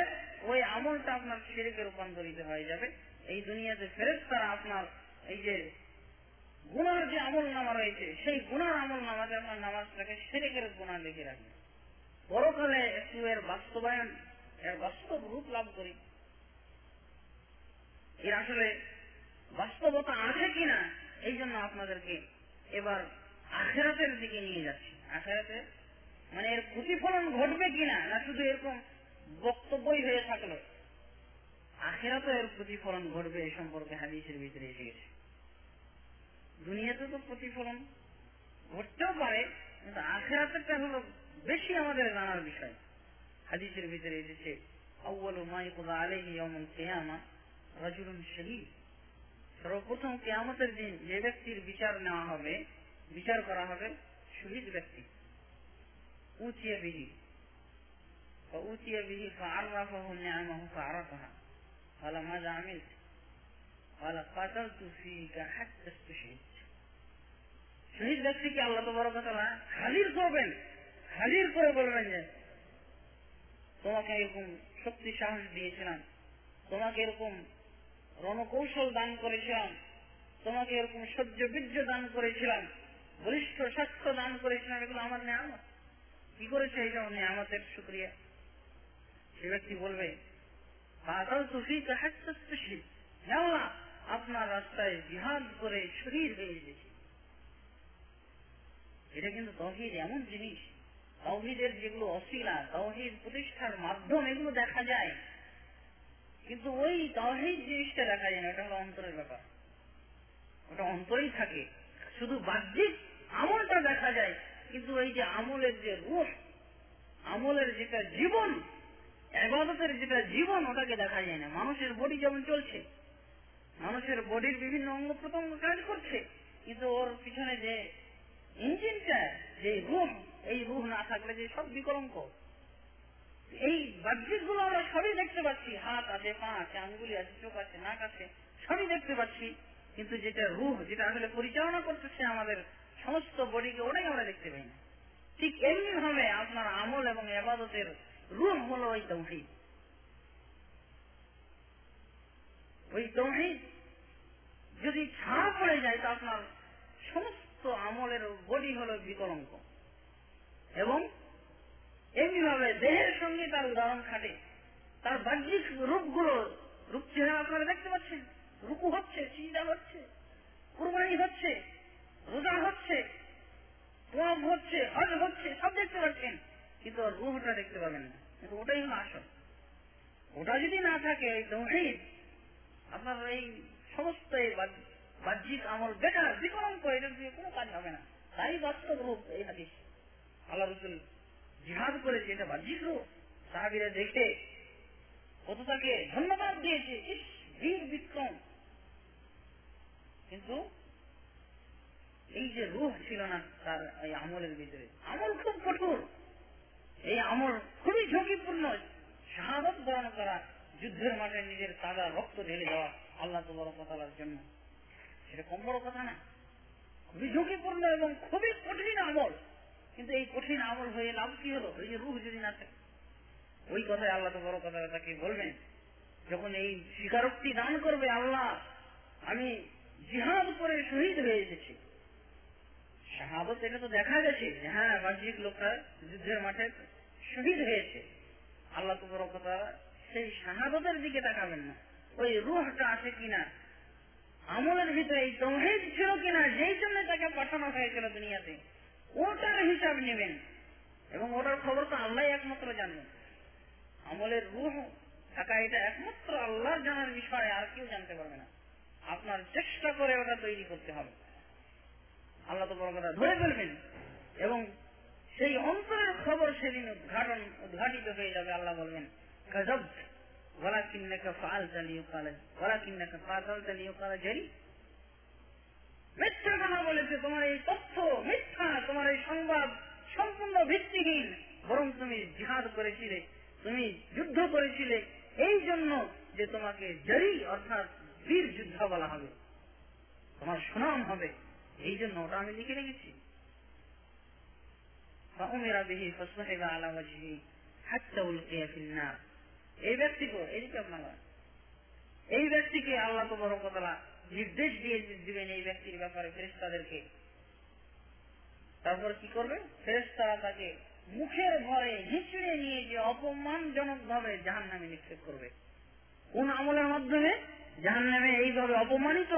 ওই আমলটা আপনার সেরেকে রূপান্তরিত হয়ে যাবে। এই দুনিয়াতে ফেরত তারা আপনার এই যে গুনার যে আমল নামা রয়েছে, সেই গুনার আমল নামাতে আপনার নামাজটাকে সেরেকের গুণা লিখে রাখবে। পরকালে একটু এর বাস্তবায়ন, এর বাস্তব রূপ লাভ করি। এর আসলে বাস্তবতা আছে কিনা, এই জন্য আপনাদেরকে এবার আখেরাতের দিকে নিয়ে যাচ্ছি। আখেরাতে মানে এর ক্ষতিফলন ঘটবে কিনা, না শুধু এরকম বক্তব্যই হয়ে থাকল আখেরাতে এর প্রতিফলন ঘটবে এই সম্পর্কে হাদিসের ভিতরে এসে গেছে। দুনিয়াতে তো প্রতিফলন ঘটতেও পারে, কিন্তু আখেরাতেরটা হলো বেশি আমাদের জানার বিষয়। হাদিসের ভিতরে এসেছে ইয়াউমুল কিয়ামা শহীদ। সর্বপ্রথম কেয়ামতের দিন যে ব্যক্তির বিচার নেওয়া হবে, বিচার করা হবে শহীদ ব্যক্তি। উঁচিয়ে বিহি فأوتي به فعرفه نعمه فعرفها قال ماذا عملت قال قاتلت فيك حتى استشهدت শহীদ ব্যক্তিকে আল্লাহ তো বড় কথা হাজির করবেন হাজির করে বলবেন যে তোমাকে এরকম শক্তি সাহস দিয়েছিলাম তোমাকে এরকম রণকৌশল দান করেছিলাম তোমাকে এরকম সহ্য বীর্য দান করেছিলাম বলিষ্ঠ স্বাস্থ্য দান করেছিলাম এগুলো আমার নিয়ামত কি করেছে এই জন্য নিয়ামতের সুক্রিয়া সে ব্যক্তি বলবে আপনার রাস্তায় জিহাদ করে শহীদ হয়ে গেছে। এটা কিন্তু তহিদ এমন জিনিস। তহিদের যেগুলো অশিলা, তহিদ প্রতিষ্ঠার মাধ্যম এগুলো দেখা যায়। কিন্তু ওই তহিদ জিনিসটা দেখা যায় না, এটা হলো অন্তরের ব্যাপার। ওটা অন্তরেই থাকে। শুধু বাহ্যিক আমলটা দেখা যায়, কিন্তু এই যে আমলের যে রূপ, আমলের যেটা জীবন এবাদতের যেটা জীবন ওটাকে দেখা যায় না। মানুষের বডি যেমন চলছে, মানুষের বডির বিভিন্ন অঙ্গ প্রত্যঙ্গ কাজ করছে, কিন্তু ওর পিছনে যে ইঞ্জিনটা যে রুহ, এই রুহ না থাকলে যে সব বিকলঙ্ক। এই বাহ্যিকগুলো আমরা সবই দেখতে পাচ্ছি। হাত আছে, পা আছে, আঙ্গুলি আছে, চোখ আছে, নাক আছে, সবই দেখতে পাচ্ছি। কিন্তু যেটা রুহ, যেটা আসলে পরিচালনা করতেছে আমাদের সমস্ত বডিকে ওটাই আমরা দেখতে পাই না। ঠিক এমনি ভাবে আপনার আমল এবং এবাদতের রুহ হলো ওই তৌহিদ ওই তৌহিদ যদি ছাড়া পড়ে যায় তা আপনার সমস্ত আমলের বিকলঙ্ক এবং এমনি ভাবে দেহের সঙ্গে তার উদাহরণ খাটে। তার বাহ্যিক রূপগুলো রূপ চেহারা আপনারা দেখতে পাচ্ছেন রুকু হচ্ছে, চিন্তা হচ্ছে, কুরবানি হচ্ছে, রোজা হচ্ছে হচ্ছে, হজ হচ্ছে, সব দেখতে পাচ্ছেন। কিন্তু ওর রুহটা দেখতে পাবেন না। কিন্তু ওটাই হলো আসল। ওটা যদি না থাকে, এই আপনার এই সমস্ত এই বাহ্যিক আমল বেকার বিকলঙ্ক এটা দিয়ে কোনো কাজ হবে না। তাই বাস্তব রূপ এই হাদিস। আল্লাহ রসুল জিহাদ করেছে, এটা বাহ্যিক রূপ। সাহাবিরা দেখে কত তাকে ধন্যবাদ দিয়েছে। ইস, বীর বিক্রম। কিন্তু এই যে রূহ ছিল না তার এই আমলের ভিতরে, আমল খুব কঠোর। এই আমল খুবই ঝুঁকিপূর্ণ। শাহাদত বরণ করা, যুদ্ধের মাঠে নিজের তাজা রক্ত ঢেলে দেওয়া আল্লাহ তালার জন্য। সেটা কম বড় কথা না। খুবই ঝুঁকিপূর্ণ এবং খুবই কঠিন আমল। কিন্তু এই কঠিন আমল হয়ে লাভ কি হলো? ওই যে রুহ যদি না থাকে ওই কথায় আল্লাহ তো বড় কথা তাকে বলবেন, যখন এই স্বীকারোক্তি দান করবে আল্লাহ, আমি জিহাদ করে শহীদ হয়ে এসেছি। শাহাদত এটা তো দেখা গেছে হ্যাঁ বাহ্যিক লোকটা যুদ্ধের মাঠে শহীদ হয়েছে। আল্লাহ তো বড় কথা সেই শাহাদতের দিকে তাকাবেন না। ওই রুহটা আছে কিনা? আমলের ভিতরে এই তৌহিদ ছিল কিনা? যেই জন্য তাকে পাঠানো হয়েছিল দুনিয়াতে। ওটার হিসাব নেবেন। এবং ওটার খবর তো আল্লাহ একমাত্র জানবেন আমলের রুহ থাকা এটা একমাত্র আল্লাহর জানার বিষয়ে, আর কেউ জানতে পারবে না। আপনার চেষ্টা করে ওটা তৈরি করতে হবে। আল্লাহ তো বড় কথা ধরে ফেলবেন। এবং সেই অন্তরের খবর সেদিন উদ্ঘাটন উদ্ঘাটিত হয়ে যাবে আল্লাহ বলবেন গজব ولكنك فعلت ليقال ولكنك فعلت ليقال جري মিথ্যা কথা বলেছে তোমার এই তথ্য মিথ্যা তোমার এই সংবাদ সম্পূর্ণ ভিত্তিহীন বরং তুমি জিহাদ করেছিলে তুমি যুদ্ধ করেছিলে এই জন্য যে তোমাকে জারি অর্থাৎ বীর যুদ্ধ বলা হবে তোমার সুনাম হবে এই জন্য ওটা আমি লিখে রেখেছি فأمر به فصحب على وجهه حتى ألقي في النار এই ব্যক্তিকে এদিকে আপনারা এই ব্যক্তিকে আল্লাহ তো বড় কথা নির্দেশ দিয়ে দিবেন এই ব্যক্তির ব্যাপারে ফেরেস্তাদেরকে তারপর কি করবে ফেরেস্তারা তাকে মুখের ভরে হিঁচড়ে নিয়ে যে অপমানজনক ভাবে জাহান নামে নিক্ষেপ করবে কোন আমলের মাধ্যমে জাহান নামে এইভাবে অপমানিত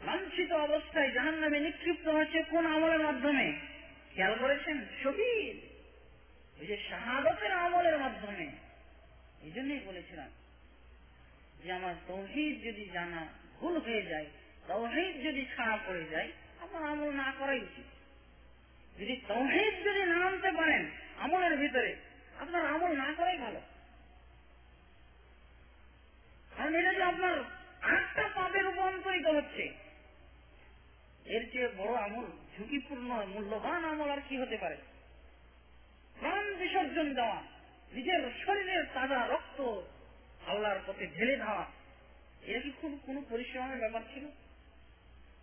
লাঞ্ছিত অবস্থায় জাহান নামে নিক্ষিপ্ত হচ্ছে কোন আমলের মাধ্যমে খেয়াল করেছেন? শহীদ ওই যে শাহাদতের আমলের মাধ্যমে, এই জন্যই বলেছিলাম যে আমার তৌহিদ যদি জানা ভুল হয়ে যায়, তৌহিদ যদি ছাড়া পড়ে যায়, আমার আমল না করাই উচিত। যদি তৌহিদ যদি না আনতে পারেন আমলের ভিতরে, আপনার আমল না করাই ভালো। কারণ এটা যে আপনার আটটা পাপে রূপান্তরিত হচ্ছে এর চেয়ে বড় আমল, ঝুঁকিপূর্ণ, মূল্যবান আমল আর কি হতে পারে? প্রাণ বিসর্জন দেওয়া, নিজের শরীরের তাজা রক্ত আল্লাহর পথে ঢেলে দেওয়া, এটা কি খুব কোনো পরিশ্রমের ব্যাপার ছিল?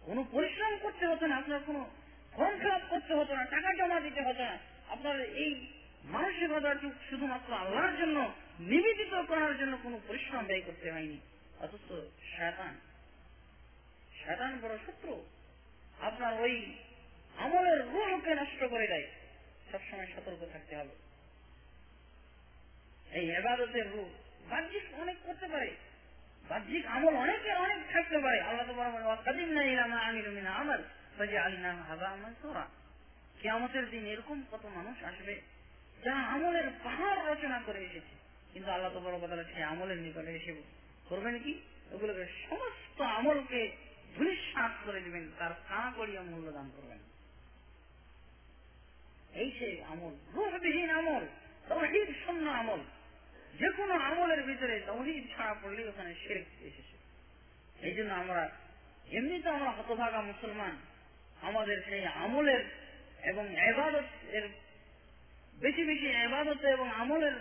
কোন পরিশ্রম করতে হতো না, আপনার কোন ফর্ম ফিল করতে হতো না, টাকা জমা দিতে হতো না। আপনার এই মানসিকতাটি শুধুমাত্র আল্লাহর জন্য, নিবেদিত করার জন্য কোনো পরিশ্রম ব্যয় করতে হয়নি। অথচ শয়তান শয়তান বড় শত্রু। আপনার ওই আমলের রুহকে নষ্ট করে দেয়। সবসময় সতর্ক থাকতে হবে। এই এবাদতের রূপ বাহ্যিক অনেক করতে পারে। বাহ্যিক আমল অনেকের অনেক থাকতে পারে। আল্লাহ তো বরাবর কাদিম না ইলামা আমির মিনা আমল বাজে আলিনা হাবা আমার তোরা কেয়ামতের দিন এরকম কত মানুষ আসবে যারা আমলের পাহাড় রচনা করে এসেছে। কিন্তু আল্লাহ তো বড় কথা সেই আমলের নিকটে এসে করবেন কি? ওগুলোকে সমস্ত আমলকে ধুলিশ্বাস করে দিবেন তার কাঁ করিয়া মূল্য দান করবেন। এই সেই আমল রূপবিহীন আমল তহিদ শূন্য আমল। যে কোনো আমলের ভিতরে তহিদ ছাড়া পড়লে ওখানে শেখ এসেছে এই জন্য আমরা, এমনিতে আমরা হতভাগা মুসলমান, আমাদের সেই আমলের এবং এবাদত এর বেশি বেশি এবাদত এবং আমলের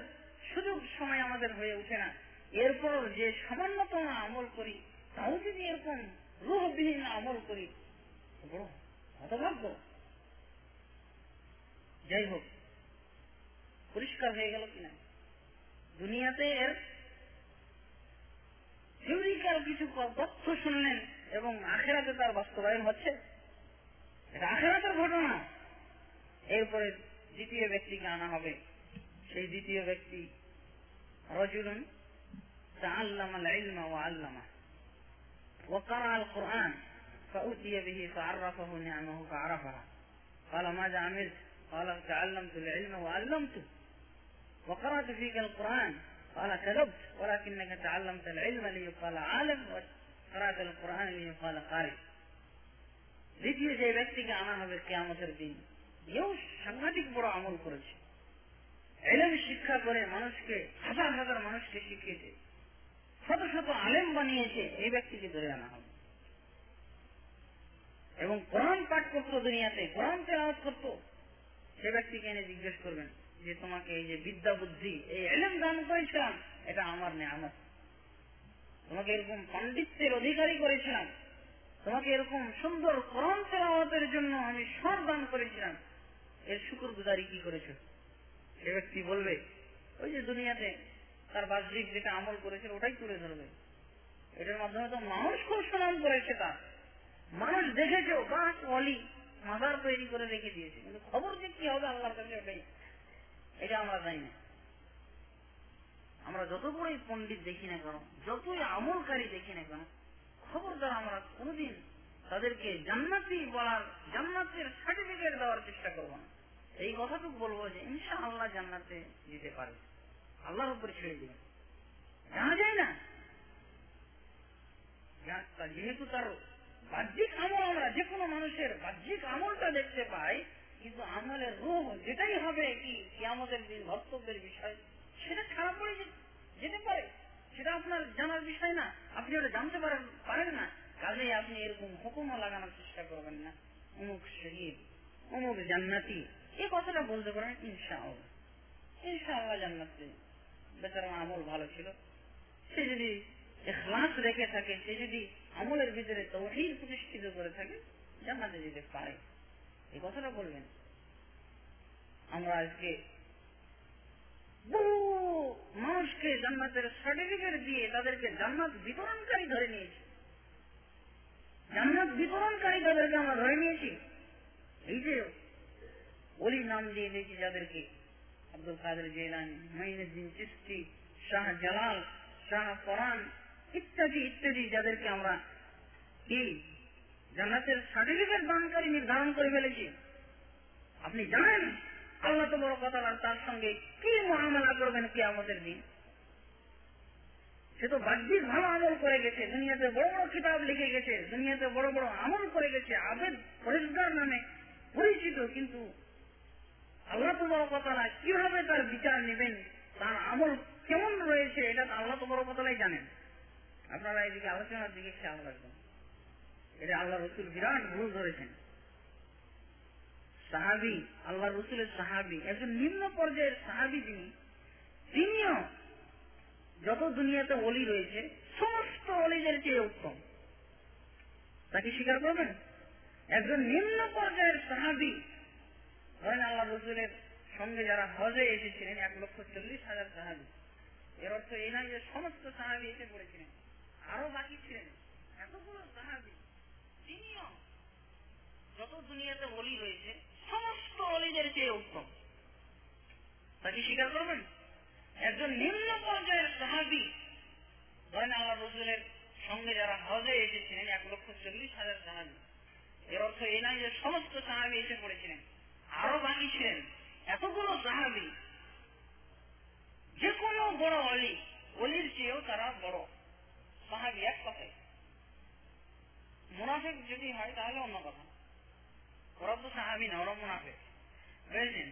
সুযোগ সময় আমাদের হয়ে ওঠে না। এরপর যে সামান্যতম আমল করি, তাও যদি এরকম রুহবিহীন আমল করি। বড় হতভাগ্য যাই হোক, পরিষ্কার হয়ে গেল কিনা? দুনিয়াতে এর থিওরিক্যাল কিছু তথ্য শুনলেন এবং আখেরাতে তার বাস্তবায়ন হচ্ছে। এটা আখেরাতের ঘটনা। এরপরে দ্বিতীয় ব্যক্তিকে আনা হবে। সেই দ্বিতীয় ব্যক্তি রজুলন আল্লামা আল্লামা। وقرأ القرآن فأتي به فعرفه نعمه فعرفها قال ماذا عملت قال تعلمت العلم وعلمته وقرأت فيك القرآن قال كذبت ولكنك تعلمت العلم ليقال عالم وقرأت القرآن ليقال قارئ দ্বিতীয় যে ব্যক্তিকে আনা হবে কেয়ামতের দিন এও সাংঘাতিক বড় আমল করেছে এলেম শিক্ষা করে মানুষকে হাজার হাজার মানুষকে শিখিয়েছে শত শত আলেম বানিয়েছে, এই ব্যক্তিকে ধরে আনা হবে। এবং কোরআন পাঠ করতো দুনিয়াতে, কোরআন তেলাওয়াত করতো। সে ব্যক্তিকে এনে জিজ্ঞেস করবেন যে, তোমাকে এই যে বিদ্যা বুদ্ধি, এই এলেম দান করেছিলাম, এটা আমার নেয়ামত। তোমাকে এরকম পাণ্ডিত্যের অধিকারী করেছিলাম। তোমাকে এরকম সুন্দর কোরআন তেলাওয়াতের জন্য আমি সর দান করেছিলাম। এর শুকুর গুজারি কি করেছ? সে ব্যক্তি বলবে, ওই যে দুনিয়াতে তার বাহ্যিক যেটা আমল করেছিল, ওটাই তুলে ধরবে। এটার মাধ্যমে তো মানুষ খুব সুনাম করেছে তার। মানুষ দেখেছে গাছ অলি, মাজার তৈরি করে রেখে দিয়েছে। কিন্তু খবর যে কি হবে আল্লাহর কাছে, ওটাই। এটা আমরা জানি না। আমরা যত বড়ই পণ্ডিত দেখি না কেন, যতই আমলকারী দেখি না কেন, খবরদার আমরা কোনদিন তাদেরকে জান্নাতি বলার, জান্নাতের সার্টিফিকেট দেওয়ার চেষ্টা করব না। এই কথাটুকু বলব যে ইনশা আল্লাহ জান্নাতে যেতে পারে আল্লাহর উপরে ছেড়ে দিবেন জানা যায় না। যেহেতু তার বাহ্যিক আমল আমরা যে কোনো মানুষের বাহ্যিক আমলটা দেখতে পাই, কিন্তু আমলের রূপ যেটাই হবে কি আমাদের দিন ভক্তব্যের বিষয়, সেটা খারাপ পড়ে যেতে পারে। সেটা আপনার জানার বিষয় না। আপনি ওটা জানতে পারেন পারেন না। কাজেই আপনি এরকম হুকুমও লাগানোর চেষ্টা করবেন না। অমুক শহীদ, অমুক জান্নাতি। এই কথাটা বলতে পারেন ইনশাআল্লাহ। ইনশাআল্লাহ জান্নাতি। বেচারা আমল ভালো ছিল। সে যদি এখলাস রেখে থাকে, সে যদি আমলের ভিতরে তৌহিদ প্রতিষ্ঠিত করে থাকে, জান্নাতে যেতে পারে। এই কথাটা বলবেন। আমরা আজকে বহু মানুষকে জান্নাতের সার্টিফিকেট দিয়ে তাদেরকে জান্নাত বিতরণকারী ধরে নিয়েছি। জান্নাত বিতরণকারী তাদেরকে আমরা ধরে নিয়েছি। এই যে অলি নাম দিয়ে দিয়েছি যাদেরকে আব্দুল কাদের জেলানি মঈনুদ্দিন চিস্তি শাহ জালাল, শাহ ফরান ইত্যাদি ইত্যাদি যাদেরকে আমরা কি জান্নাতের সার্টিফিকেট দানকারী নির্ধারণ করে ফেলেছি? আপনি জানেন আল্লাহ তো বড় কথা তার সঙ্গে কি মহামেলা করবেন কি আমাদের দিন? সে তো বাহ্যিক ভালো আমল করে গেছে, দুনিয়াতে বড় বড় কিতাব লিখে গেছে, দুনিয়াতে বড় বড় আমল করে গেছে, আবেদ পরিষ্কার নামে পরিচিত, কিন্তু আল্লাহ তো বড় কথা কীভাবে তার বিচার নেবেন? তার আমল কেমন রয়েছে, এটা আল্লাহ তো বড় কথাই জানেন। আপনারা এদিকে আলোচনার দিকে খেয়াল রাখবেন। এটা আল্লাহ রসুল বিরাট ভুল ধরেছেন। সাহাবি, আল্লাহ রসুলের সাহাবি, একজন নিম্ন পর্যায়ের সাহাবি যিনি, তিনিও যত দুনিয়াতে অলি রয়েছে, সমস্ত অলিদের চেয়ে উত্তম। তাকে স্বীকার করবেন? একজন নিম্ন পর্যায়ের সাহাবি ধরেন আল্লাহ রসুলের সঙ্গে যারা হজে এসেছিলেন, এক লক্ষ চল্লিশ হাজার সাহাবি। এর অর্থ এই নয় যে সমস্ত সাহাবি এসে পড়েছিলেন, আরও বাকি ছিলেন। এতগুলো সাহাবি, তিনিও যত দুনিয়াতে অলি রয়েছে, সমস্ত অলিদের চেয়ে উত্তম। তাকে স্বীকার করবেন? একজন নিম্ন পর্যায়ের সাহাবি, ধরেন আল্লাহ রসুলের সঙ্গে যারা হজে এসেছিলেন, এক লক্ষ চল্লিশ হাজার সাহাবি। এর অর্থ এই নয় যে সমস্ত সাহাবি এসে পড়েছিলেন। আরও বাকি ছিলেন এতগুলো সাহাবি যে কোনো বড় অলি, অলির চেয়েও তারা বড়। সাহাবি এক কথায়। মুনাফেক যদি হয়, তাহলে অন্য কথা। ওরা তো সাহাবি না ওরা মুনাফেক। বুঝেছেন?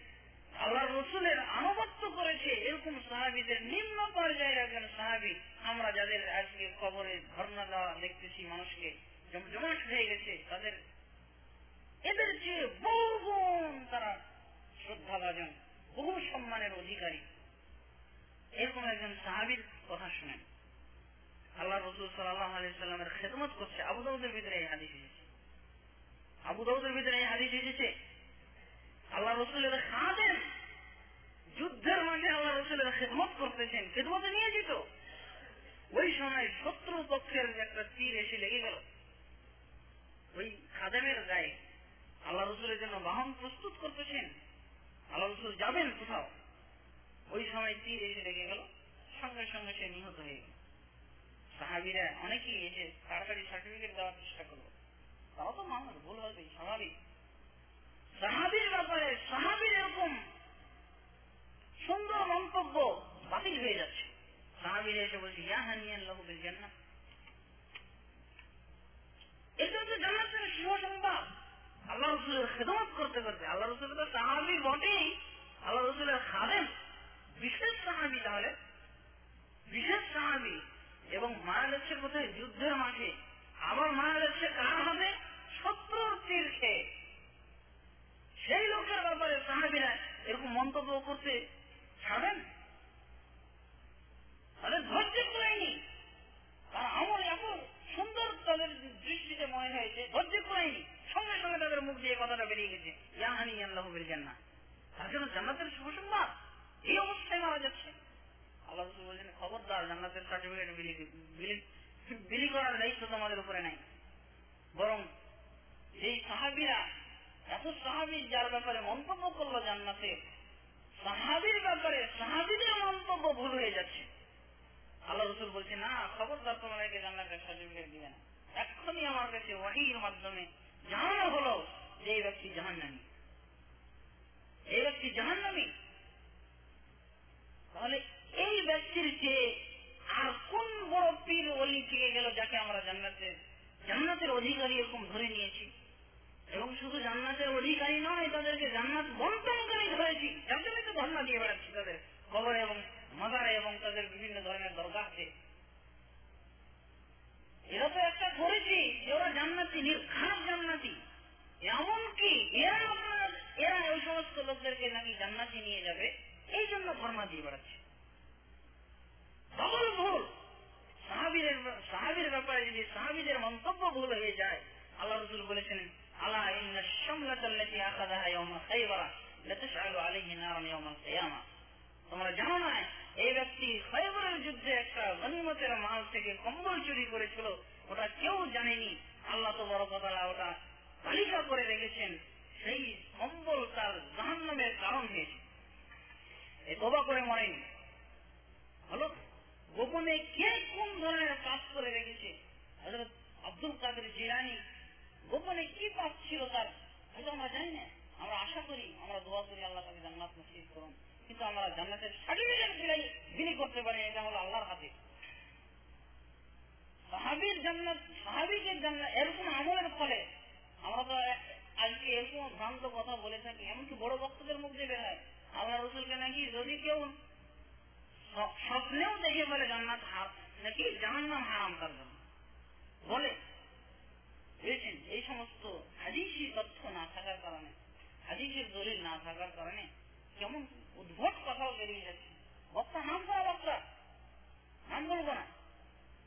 আল্লাহ রসুলের আনুগত্য করেছে এরকম সাহাবিদের নিম্ন পর্যায়ের একজন সাহাবি। আমরা যাদের আজকে খবরে ধর্ণা দেওয়া দেখতেছি মানুষকে জমাট হয়ে গেছে, তাদের এদের চেয়ে বহু গুণ তারা শ্রদ্ধাভাজন বহু সম্মানের অধিকারী। এরকম একজন সাহাবির কথা শুনেন। আল্লাহ রসুল সাল্লাহ আলি সাল্লামের খেদমত করছে। আবু দাউদের ভিতরে এই হাদিস এসেছে। আবু দাউদের ভিতরে এই হাদিস এসেছে। আল্লাহ রসুলের খাদেন যুদ্ধের মাঝে আল্লাহ রসুলের খেদমত করতেছেন, খেদমতে নিয়ে যেত। ওই সময় শত্রু পক্ষের একটা তীর এসে লেগে গেল। ওই খাদেমের গায়ে আল্লাহ রসুলের জন্য বাহন প্রস্তুত করতেছেন। আল্লাহ রসুল যাবেন কোথাও? ওই সময় তীর এসে লেগে গেল। সঙ্গে সঙ্গে সে নিহত হয়ে গেল। সাহাবিরা অনেকেই এসে তাড়াতাড়ি সার্টিফিকেট দেওয়ার চেষ্টা করল। তাও তো মানুষ, ভুল হবে, স্বাভাবিক। সাহাবির ব্যাপারে সাহাবির এরকম সুন্দর মন্তব্য বাতিল হয়ে যাচ্ছে। সাহাবির এসে বলছে, ইয়া হানিয়ান লহুবের জান্নাত এটা তো জান্নাতের শুভ সংবাদ। আল্লাহ রসুলের খেদমত করতে করতে, আল্লাহ রসুলের তো সাহাবি বটেই, আল্লাহ রসুলের খাদেম, বিশেষ সাহাবি তাহলে, বিশেষ সাহাবি, এবং মারা যাচ্ছে কোথায়? যুদ্ধের মাঠে। আবার মারা যাচ্ছে কার হবে শত্রুর তীর খেয়ে। সেই লোকের ব্যাপারে সাহাবিরা এরকম মন্তব্য করতে ছাড়েন তাদের ধৈর্য করেনি। আমল এত সুন্দর তাদের দৃষ্টিতে মনে হয়েছে, ধৈর্য করেনি। সঙ্গে সঙ্গে তাদের মুখ দিয়ে কথাটা বেরিয়ে গেছে। ইয়াহানি আল্লাহ বেরিয়েছেন না তার জন্য জান্নাতের শুভ সংবাদ। এই অবস্থায় মারা যাচ্ছে। আল্লাহ রসুল বলছেন, খবরদার, জান্নাতের সার্টিফিকেট বিলি করার দায়িত্ব তোমাদের উপরে নাই। বরং এই সাহাবিরা, এত সাহাবি যার ব্যাপারে মন্তব্য করল জান্নাতে, সাহাবির ব্যাপারে সাহাবিদের মন্তব্য ভুল হয়ে যাচ্ছে। আল্লাহ রসুল বলছে, না, খবরদার তোমাদেরকে জান্নাতের সার্টিফিকেট দিবে না। এক্ষুনি আমার কাছে ওয়াহির মাধ্যমে জানানো হলো যে এই ব্যক্তি জাহান্নামি। এই ব্যক্তি জাহান্নামি। তাহলে এই ব্যক্তির চেয়ে আর কোন বড় পীর অলি থেকে গেল যাকে আমরা জান্নাতের জান্নাতের অধিকারী এরকম ধরে নিয়েছি? এবং শুধু জান্নাতের অধিকারী নয়, তাদেরকে জান্নাত বন্টনকারী ধরেছি। যার জন্য তো ধর্ণা দিয়ে বেড়াচ্ছি তাদের খবরে এবং মাদারে এবং তাদের বিভিন্ন ধরনের দরগাতে। এরা তো একটা করেছি যে ওরা জান্নাতি নির্ঘাত জান্নাতি। এমনকি এরা আপনার, এরা ওই সমস্ত লোকদেরকে নাকি জান্নাতি নিয়ে যাবে, এই জন্য ধর্মা দিয়ে বেড়াচ্ছে। ডবল ভুল। সাহাবিদের সাহাবির ব্যাপারে যদি সাহাবিদের মন্তব্য ভুল হয়ে যায়, আল্লাহ রসুল বলেছেন আল্লাহ ইন্না শামলাতাল্লাতি আখাযাহা ইয়াওমা খাইবারা লাতাশআলু আলাইহি নারান ইয়াওমাল কিয়ামা। তোমরা জানো না এই ব্যক্তি খয়বরের যুদ্ধে একটা গনিমতের মাল থেকে কম্বল চুরি করেছিল, ওটা কেউ জানেনি। আল্লাহ তো বড় কথা ওটা তালিকা করে রেখেছেন, সেই কম্বল তার জাহান্নামের কারণ হয়েছে। এ তোবা করে মরেনি। হলো, গোপনে কে কোন ধরনের কাজ করে রেখেছে? হজরত আব্দুল কাদের জিরানি গোপনে কি পাপ ছিল তার? হয়তো আমরা জানি না। আমরা আশা করি, আমরা দোয়া করি আল্লাহ তাকে জান্নাত নসিব করুন। কিন্তু আমরা জান্নাতের সার্টিফিকেট বিলাই বিলি করতে পারি, এটা হলো আল্লাহর হাতে সাহাবির জান্নাত সাহাবিকের জান্নাত এরকম আমলের ফলে আমরা তো আজকে এরকম ভ্রান্ত কথা বলে থাকি, এমনকি বড় বক্তদের বের হয়। আল্লাহ রসুলকে নাকি যদি কেউ স্বপ্নেও দেখে বলে জান্নাত নাকি জাহান্নাম হারাম তার জন্য? বলে। বুঝেছেন এই সমস্ত হাদিসি তথ্য না থাকার কারণে, হাদিসের দলিল না থাকার কারণে কেমন উদ্ভট কথাও বেরিয়ে যাচ্ছে। বক্তা নাম করা বক্তা। নাম বলব না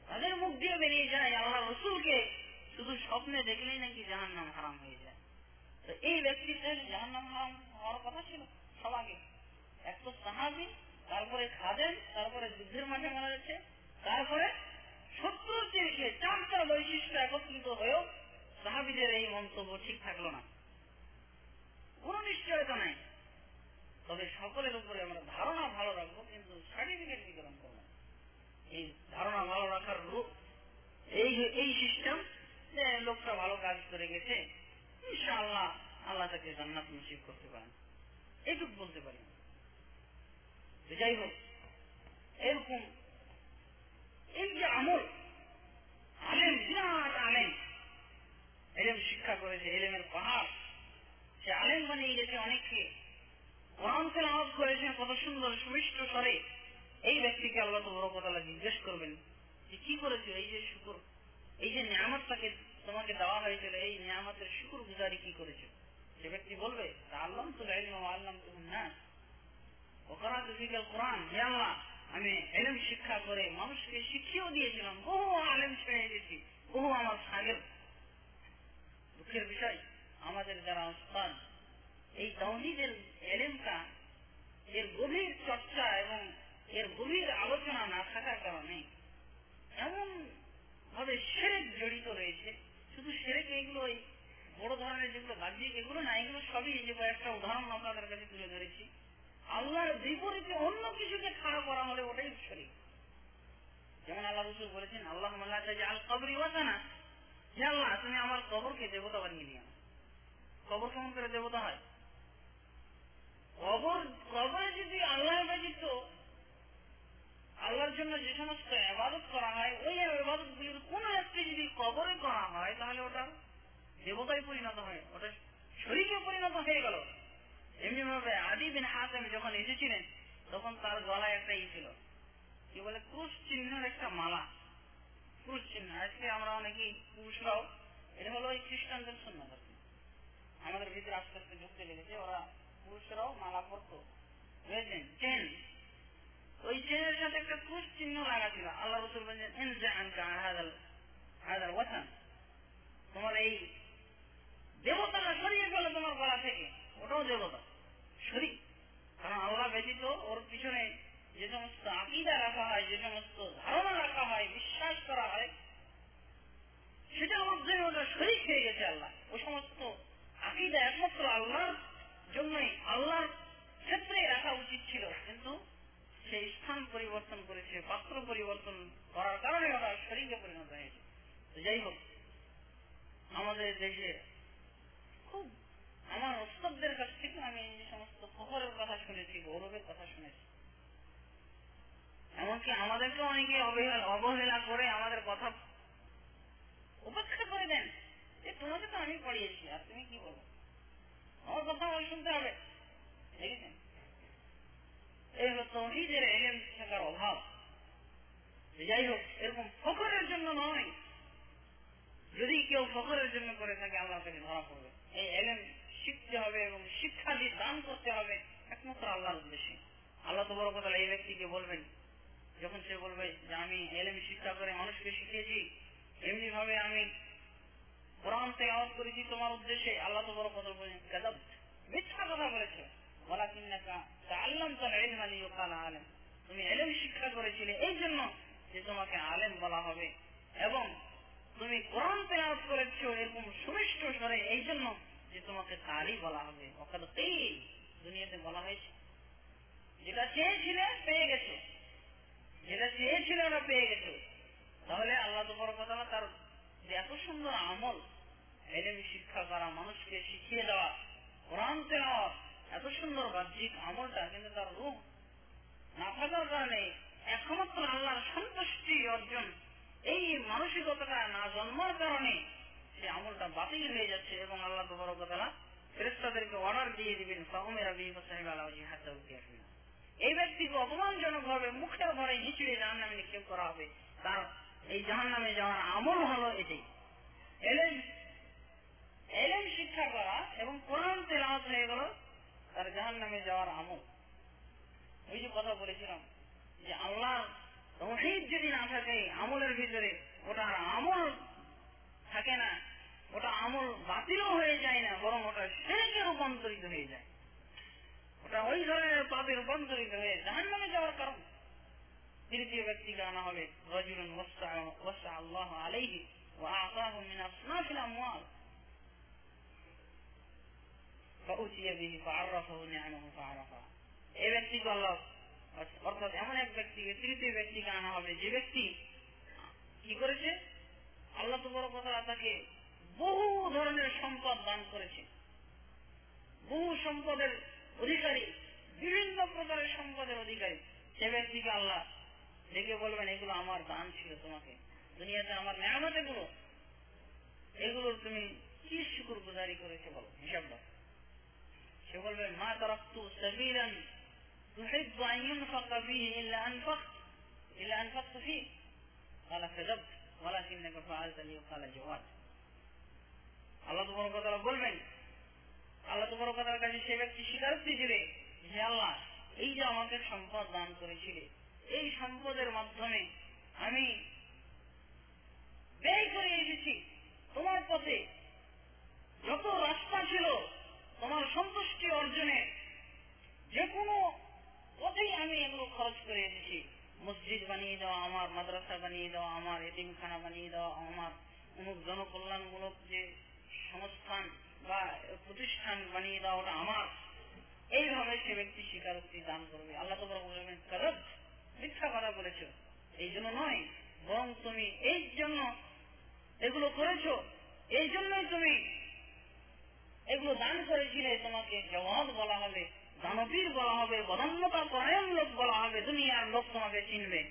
তাদের মুখ দিয়ে বেরিয়ে যায় আল্লাহ রসুলকে। শুধু স্বপ্নে দেখলেই নাকি জাহান নাম হারাম হয়ে যায়। তো এই ব্যক্তিদের জাহান নাম হারাম হওয়ার কথা ছিল সবাকে এক তো সাহাবি, তারপরে খাদেন তারপরে যুদ্ধের মাঠে মারা যাচ্ছে তারপরে শত্রুর তীরকে চারটা বৈশিষ্ট্য একত্রিত হয়েও সাহাবিদের এই মন্তব্য ঠিক থাকল না। কোন নিশ্চয়তা নাই। তবে সকলের উপরে আমরা ধারণা ভালো রাখব, কিন্তু সার্টিফিকেট বিতরণ করব। এই ধারণা ভালো রাখার রূপ, এই এই সিস্টেম যে লোকটা ভালো কাজ করে গেছে, ইনশাআল্লাহ আল্লাহ তাকে জান্নাত নসিব করতে পারেন। এইটুকু বলতে পারি। যাই হোক, এরকম এই যে আমল, আলেম, বিরাট আলেম, এলেম শিক্ষা করেছে, এলেমের পাহাড়, সে আলেম বানিয়ে গেছে অনেককে। কোরআন তেলাওয়াত করেছেন কত সুন্দর সুমিষ্ট স্বরে এই ব্যক্তিকে আল্লাহ তো বড় কথা জিজ্ঞেস করবেন যে কি করেছ? এই যে শুকুর। এই যে নিয়ামতটাকে তোমাকে দেওয়া হয়েছিল, এই নিয়ামতের শুকুর গুজারি কি করেছ? সে ব্যক্তি বলবে আল্লাহ তো আল্লাহ তো না ওকরা ফিকাল কোরআন, হে আমি এলেম শিক্ষা করে মানুষকে শিখিয়েও দিয়েছিলাম। বহু আলেম ছেড়ে এসেছি বহু আমার সাগের দুঃখের বিষয়, আমাদের যারা উস্তাদ এই তৌহিদের এলেমটা, এর গভীর চর্চা এবং এর গভীর আলোচনা না থাকার কারণে এমন ভাবে সেরেক জড়িত রয়েছে। শুধু সেরেক এগুলো ওই বড় ধরনের যেগুলো বাহ্যিক এগুলো না, এগুলো সবই যে কয়েকটা উদাহরণ আপনাদের কাছে তুলে ধরেছি। আল্লাহর বিপরীতে অন্য কিছুকে খাড়া করা হলে ওটাই শরীর যেমন আল্লাহ রসুল বলেছেন আল্লাহ আল কবরি না হে আল্লাহ, তুমি আমার কবরকে দেবতা বানিয়ে নিও। কবর কেমন করে দেবতা হয় কবর কবরে যদি আল্লাহ ব্যতীত আল্লাহর জন্য যে সমস্ত আবাদত করা হয়, ওই আবাদত গুলির কোন একটি যদি কবরে করা হয়, তাহলে ওটা দেবতায় পরিণত হয়, ওটা শরীরে পরিণত হয়ে গেল। এমনি ভাবে আদি বিন হাসেম যখন এসেছিলেন, তখন তার গলায় একটা ই ছিল, কি বলে, ক্রুশ চিহ্নের একটা মালা। ক্রুশ চিহ্ন, আজকে আমরা অনেকেই পুরুষরাও, এটা হলো ওই খ্রিস্টানদের সুন্নত। আমাদের ভিতরে আস্তে আস্তে ঢুকতে লেগেছে, ওরা পুরুষরাও মালা পরতো। বুঝেছেন? চেন ওই চেনের সাথে একটা ক্রুশ চিহ্ন লাগা ছিল আল্লাহ রসুল বলছেন ওয়াথান তোমার এই দেবতাটা সরিয়ে গেল তোমার গলা থেকে? ওটাও দেবতা, শরীর। কারণ আল্লাহ ব্যতীত ওর পিছনে যে সমস্ত আকিদা রাখা হয়, যে সমস্ত ধারণা রাখা হয়, বিশ্বাস করা হয় সেটার মধ্যে ওটা শরীর হয়ে গেছে আল্লাহ। ও সমস্ত আকিদা একমাত্র আল্লাহর জন্যই, আল্লাহর ক্ষেত্রে রাখা উচিত ছিল। কিন্তু সেই স্থান পরিবর্তন করেছে, পাত্র পরিবর্তন করার কারণে ওটা শরীরে পরিণত হয়েছে। যাই হোক, আমাদের দেশে খুব, আমার ওস্তাদদের কাছ থেকে আমি এই সমস্ত খবরের কথা শুনেছি, গৌরবের কথা শুনেছি। এমনকি আমাদেরকে অনেকে অবহেলা করে আমাদের কথা উপেক্ষা করে দেন যে তোমাকে তো আমি পড়িয়েছি, আর তুমি কি বলো? আমার কথা শুনতে হবে, দেখেছেন? এই হলো তহিদের এলেম থাকার অভাব। যাই হোক, এরকম ফখরের জন্য নয়। যদি কেউ ফখরের জন্য করে থাকে, আল্লাহ তাকে ধরা পড়বে। এই এলেম শিখতে হবে এবং শিক্ষা দিয়ে দান করতে হবে একমাত্র আল্লাহর উদ্দেশ্যে। আল্লাহ তো বড় কথা এই ব্যক্তিকে বলবেন, যখন সে বলবে যে, আমি এলেম শিক্ষা করে মানুষকে শিখিয়েছি এমনি ভাবে আমি কোরআন থেকে আওয়াজ করেছি তোমার উদ্দেশ্যে। আল্লাহ তো বড় কথা বলছেন মিথ্যা কথা বলেছে। তুমি এলেম শিক্ষা করেছিলে এই জন্য যে তোমাকে আলেম বলা হবে। এবং তুমি কোরআন তেলাওয়াত করেছ এরকম সুমিষ্ট স্বরে এই জন্য যে তোমাকে তারই বলা হবে। ওকালতেই দুনিয়াতে বলা হয়েছে। যেটা চেয়েছিলে পেয়ে গেছে। যেটা চেয়েছিল ওরা পেয়ে গেছে। তাহলে আল্লাহ তো বড় কথা তার যে এত সুন্দর আমল, এলেম শিক্ষা করা মানুষকে শিখিয়ে দেওয়া, কোরআন তেলাওয়াত এত সুন্দর বাহ্যিক আমলটা কিন্তু তার রূপ। না থাকার কারণে একমাত্র আল্লাহর সন্তুষ্টি অর্জন এই মানসিকতাটা না জন্মার কারণে সে আমলটা বাতিল হয়ে যাচ্ছে এবং আল্লাহ তবরকতলা ফেরেস্তাদেরকে অর্ডার দিয়ে দিবেন সাহমেরা বিহ সাহেব এই ব্যক্তিকে অপমানজনক ভাবে মুখের ঘরে নিচুড়ে জাহান নামে নিক্ষেপ করা হবে। তার এই জাহান নামে যাওয়ার আমল হলো এটাই। এলেন এলেন শিক্ষা করা এবং কোরআন তেলাওয়াত হয়ে গেল। তার জাহান নামে যাওয়ার আমল। ওই যে কথা বলেছিলাম যে আল্লাহ রহিদ যদি না থাকে আমলের ভিতরে ওটার আমল থাকে না, ওটা আমল বাতিলও হয়ে যায় না, বরং ওটা সেরেকে রূপান্তরিত হয়ে যায়। ওটা ওই ধরনের পাপে রূপান্তরিত হয়ে জাহান নামে যাওয়ার কারণ। তৃতীয় ব্যক্তিকে আনা হবে রজুল আল্লাহ আলাইহি ওয়া আতাহু মিন আসনাফিল আমওয়াল। এই ব্যক্তিকে আল্লাহ অর্থাৎ এমন এক ব্যক্তিকে তৃতীয় ব্যক্তিকে আনা হবে। যে ব্যক্তি কি করেছে? আল্লাহ তো কথা তাকে বহু ধরনের সম্পদ দান করেছে। বহু সম্পদের অধিকারী, বিভিন্ন প্রকারের সম্পদের অধিকারী। সে ব্যক্তিকে আল্লাহ দেখে বলবেন, এগুলো আমার দান ছিল তোমাকে। দুনিয়াতে আমার মেহনত এগুলো। এগুলোর তুমি কি শুকুর গুজারি করেছে বলো, হিসাব দাও। সে বলবে মা তারাক্তু সাবিরান تحب أن ينفق فيه إلا أنفقت إلا أنفقت فيه قال كذبت ولكنك فعلت لي قال جواد আল্লাহ তোমার কথা বলবেন আল্লাহ তোমার কথার কাছে সে ব্যক্তি স্বীকারোক্তি দিবে যে আল্লাহ এই যে আমাকে সম্পদ দান করেছিলে এই সম্পদের মাধ্যমে আমি ব্যয় করে এসেছি তোমার পথে যত রাস্তা ছিল তোমার সন্তুষ্টি অর্জনে যে কোনো পথেই আমি এগুলো খরচ করে এসেছি। মসজিদ বানিয়ে দেওয়া, আমার মাদ্রাসা বানিয়ে দেওয়া, আমার এতিমখানা বানিয়ে দেওয়া, আমার অমুক জনকল্যাণমূলক যে সংস্থান বা প্রতিষ্ঠান বানিয়ে দেওয়া আমার। এইভাবে সে ব্যক্তি স্বীকারোক্তি দান করবে। আল্লাহ তো বলবেন করব মিথ্যা কথা বলেছ। এই জন্য নয়, বরং তুমি এই জন্য এগুলো করেছ, এই জন্যই তুমি এগুলো দান করেছিলে তোমাকে জওয়াদ বলা হবে, দানবীর বলা হবে বদন্যতা পরায়ণ লোক বলা হবে, দুনিয়ার লোক তোমাকে চিনবে।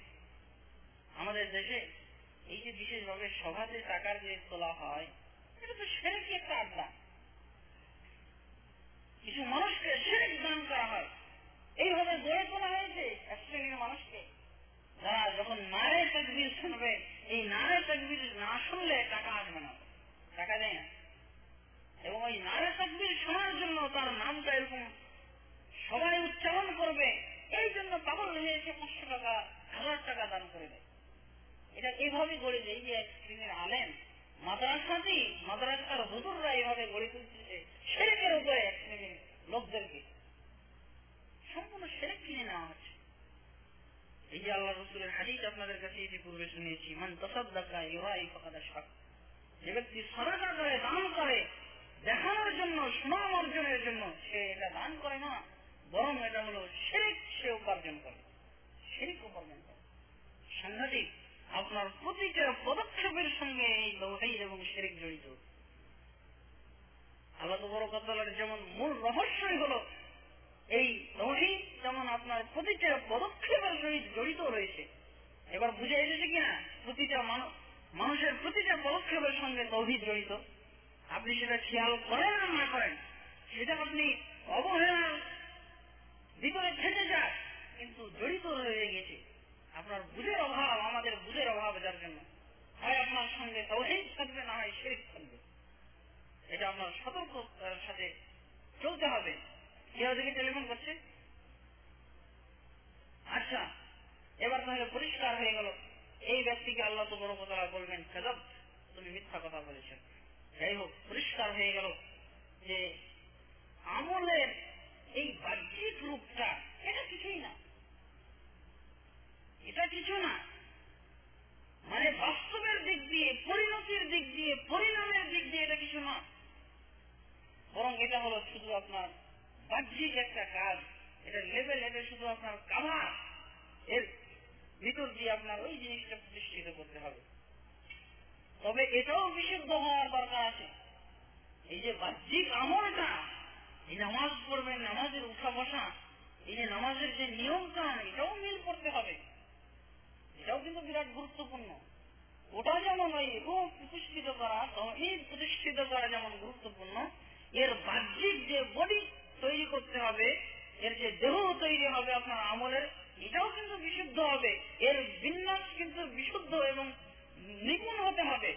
আমাদের দেশে এই যে বিশেষভাবে সভাতে টাকার যে তোলা হয়, এটা তো সেরেকি একটা আড্ডা কিছু মানুষকে সেরেক দান করা হয়। এইভাবে গড়ে তোলা হয়েছে এক শ্রেণির মানুষকে। যারা যখন নারে তকবির শুনবে, এই নারে তকবির না শুনলে টাকা আসবে না টাকা দেয় না এবং ওই নারে তকবির শোনার জন্য তার নামটা এরকম সবাই উচ্চারণ করবে। এই জন্য পাগল হয়ে এসে পাঁচশো টাকা, হাজার টাকা দান করে দেয়। এটা এইভাবে গড়ে দেয় যে এক শ্রেণির আলেন মাদ্রাসাতেই মাদ্রাসার হুজুররা এইভাবে গড়ে তুলতেছে সেরেকের উপরে এক শ্রেণির লোকদেরকে। সম্পূর্ণ সেরেক কিনে নেওয়া হচ্ছে। এই যে আল্লাহ রসুলের হাদিস আপনাদের কাছে এটি পূর্বে শুনিয়েছি, মান তসাদ্দাকা ইউরাই ফাকাদা শাক যে ব্যক্তি সরাকা করে, দান করে দেখানোর জন্য সুনাম অর্জনের জন্য সে এটা দান করে না, বরং এটা হলো শেরিক সে উপার্জন করে। শেরিক উপার্জন করে। সাংঘাতিক, আপনার প্রতিটা পদক্ষেপের সঙ্গে এই দৌড়াই এবং শেরিক জড়িত। আল্লাহ বড় কথার যেমন মূল রহস্যই হলো, এই তৌহিদ যেমন আপনার প্রতিটা পদক্ষেপের সহিত জড়িত রয়েছে। এবার বুঝে এসেছে কিনা? প্রতিটা মানুষের প্রতিটা পদক্ষেপের সঙ্গে তৌহিদ জড়িত। আপনি সেটা খেয়াল করেন আর না করেন? সেটা আপনি অবহেলার ভিতরে থেকে যান, কিন্তু জড়িত রয়ে গেছে। আপনার বুঝের অভাব, আমাদের বুঝের অভাব যার জন্য। হয় আপনার সঙ্গে তৌহিদ থাকবে, না হয় শেরিক থাকবে। এটা আপনার সতর্কতার সাথে চলতে হবে। কেউ দিকে টেলিফোন করছে? আচ্ছা এবার তাহলে পরিষ্কার হয়ে গেল। এই ব্যক্তিকে আল্লাহ তো বড় কথা বলবেন খেদব তুমি মিথ্যা কথা বলেছ। যাই হোক পরিষ্কার হয়ে গেল যে আমলের এই বাহ্যিক রূপটা, এটা কিছুই না। এটা কিছু না। মানে বাস্তবের দিক দিয়ে, পরিণতির দিক দিয়ে, পরিণামের দিক দিয়ে এটা কিছু না। বরং এটা হলো শুধু আপনার বাহ্যিক একটা কাজ। এটা লেভেল এটা শুধু আপনার কাভার এর ভিতর দিয়ে আপনার ওই জিনিসটা প্রতিষ্ঠিত করতে হবে। তবে এটাও বিশুদ্ধ হওয়ার দরকার আছে। এই যে বাহ্যিক আমলটা, এই নামাজ পড়বেন, নামাজের উঠা বসা, এই যে নামাজের যে নিয়ম কান এটাও মিল করতে হবে। এটাও কিন্তু বিরাট গুরুত্বপূর্ণ। ওটা যেমন ওই রূপ প্রতিষ্ঠিত করা, তহিদ প্রতিষ্ঠিত করা যেমন গুরুত্বপূর্ণ, এর বাহ্যিক যে বডি তৈরি করতে হবে, এর যে দেহ তৈরি হবে আপনার আমলের, এটাও কিন্তু বিশুদ্ধ হবে। এর বিন্যাস কিন্তু বিশুদ্ধ এবং নিপুণ হতে হবে।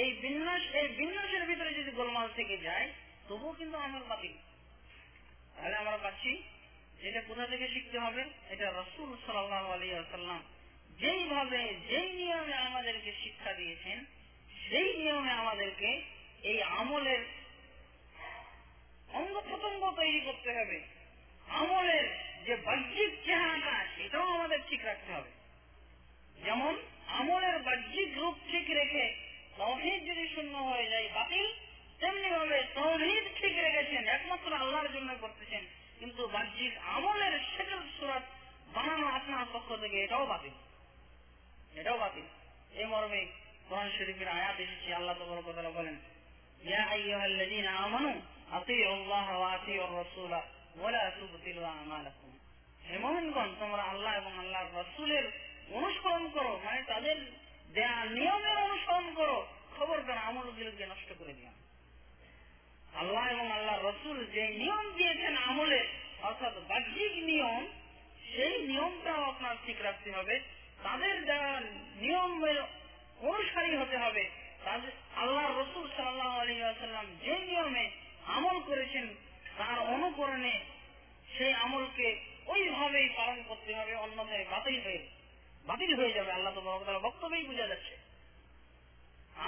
এই বিন্যাস, এই বিন্যাসের ভিতরে যদি গোলমাল থেকে যায়, তবুও কিন্তু আমল বাতিল। তাহলে আমরা পাচ্ছি যেটা কোথা থেকে শিখতে হবে, এটা রসুল সাল্লাহ আলী আসাল্লাম যেইভাবে, যেই নিয়মে আমাদেরকে শিক্ষা দিয়েছেন, সেই নিয়মে আমাদেরকে এই আমলের অঙ্গ প্রত্যঙ্গ তৈরি করতে হবে। আমলের যে বাহ্যিক চেহারাটা, সেটাও আমাদের ঠিক রাখতে হবে। যেমন আমলের বাহ্যিক রূপ ঠিক রেখে তহিদ যদি শূন্য হয়ে যায়, বাতিল তেমনি ভাবে তহিদ ঠিক রেখেছেন, একমাত্র আল্লাহর জন্য করতেছেন, কিন্তু বাহ্যিক আমলের সেকেল সুরাত বানানো আপনার পক্ষ থেকে, এটাও বাতিল। এটাও বাতিল। এই মর্মে কোরআন শরীফের আয়াত এসেছে, আল্লাহ তবরকতলা বলেন, ইয়া আইয়ুহাল্লাযীনা আমানু আতিউ আল্লাহ ওয়া আতিউ আর-রাসূল ওয়া লা তুবতিলু আমালাকুম। হে মুমিনগণ, তোমরা আল্লাহ এবং আল্লাহর রাসূলের অনুসরণ করো মানে তাদের দেয়া নিয়মের অনুসরণ করো। খবর খবরদার আমলগুলোকে নষ্ট করে দিও। আল্লাহ এবং আল্লাহ রসুল যে নিয়ম দিয়েছেন আমলে, অর্থাৎ বাহ্যিক নিয়ম, সেই নিয়মটাও আপনার ঠিক রাখতে হবে। তাদের দেওয়া নিয়মের অনুসারী হতে হবে। তাদের আল্লাহ রসুল সাল্লাহ আলহিহাসাল্লাম যে নিয়মে আমল করেছেন, তার অনুকরণে সেই আমলকে ওইভাবেই পালন করতে হবে, অন্যথায় বাতিল হয়ে বাতিল হয়ে যাবে, আল্লাহ তো বক্তব্যই বোঝা যাচ্ছে।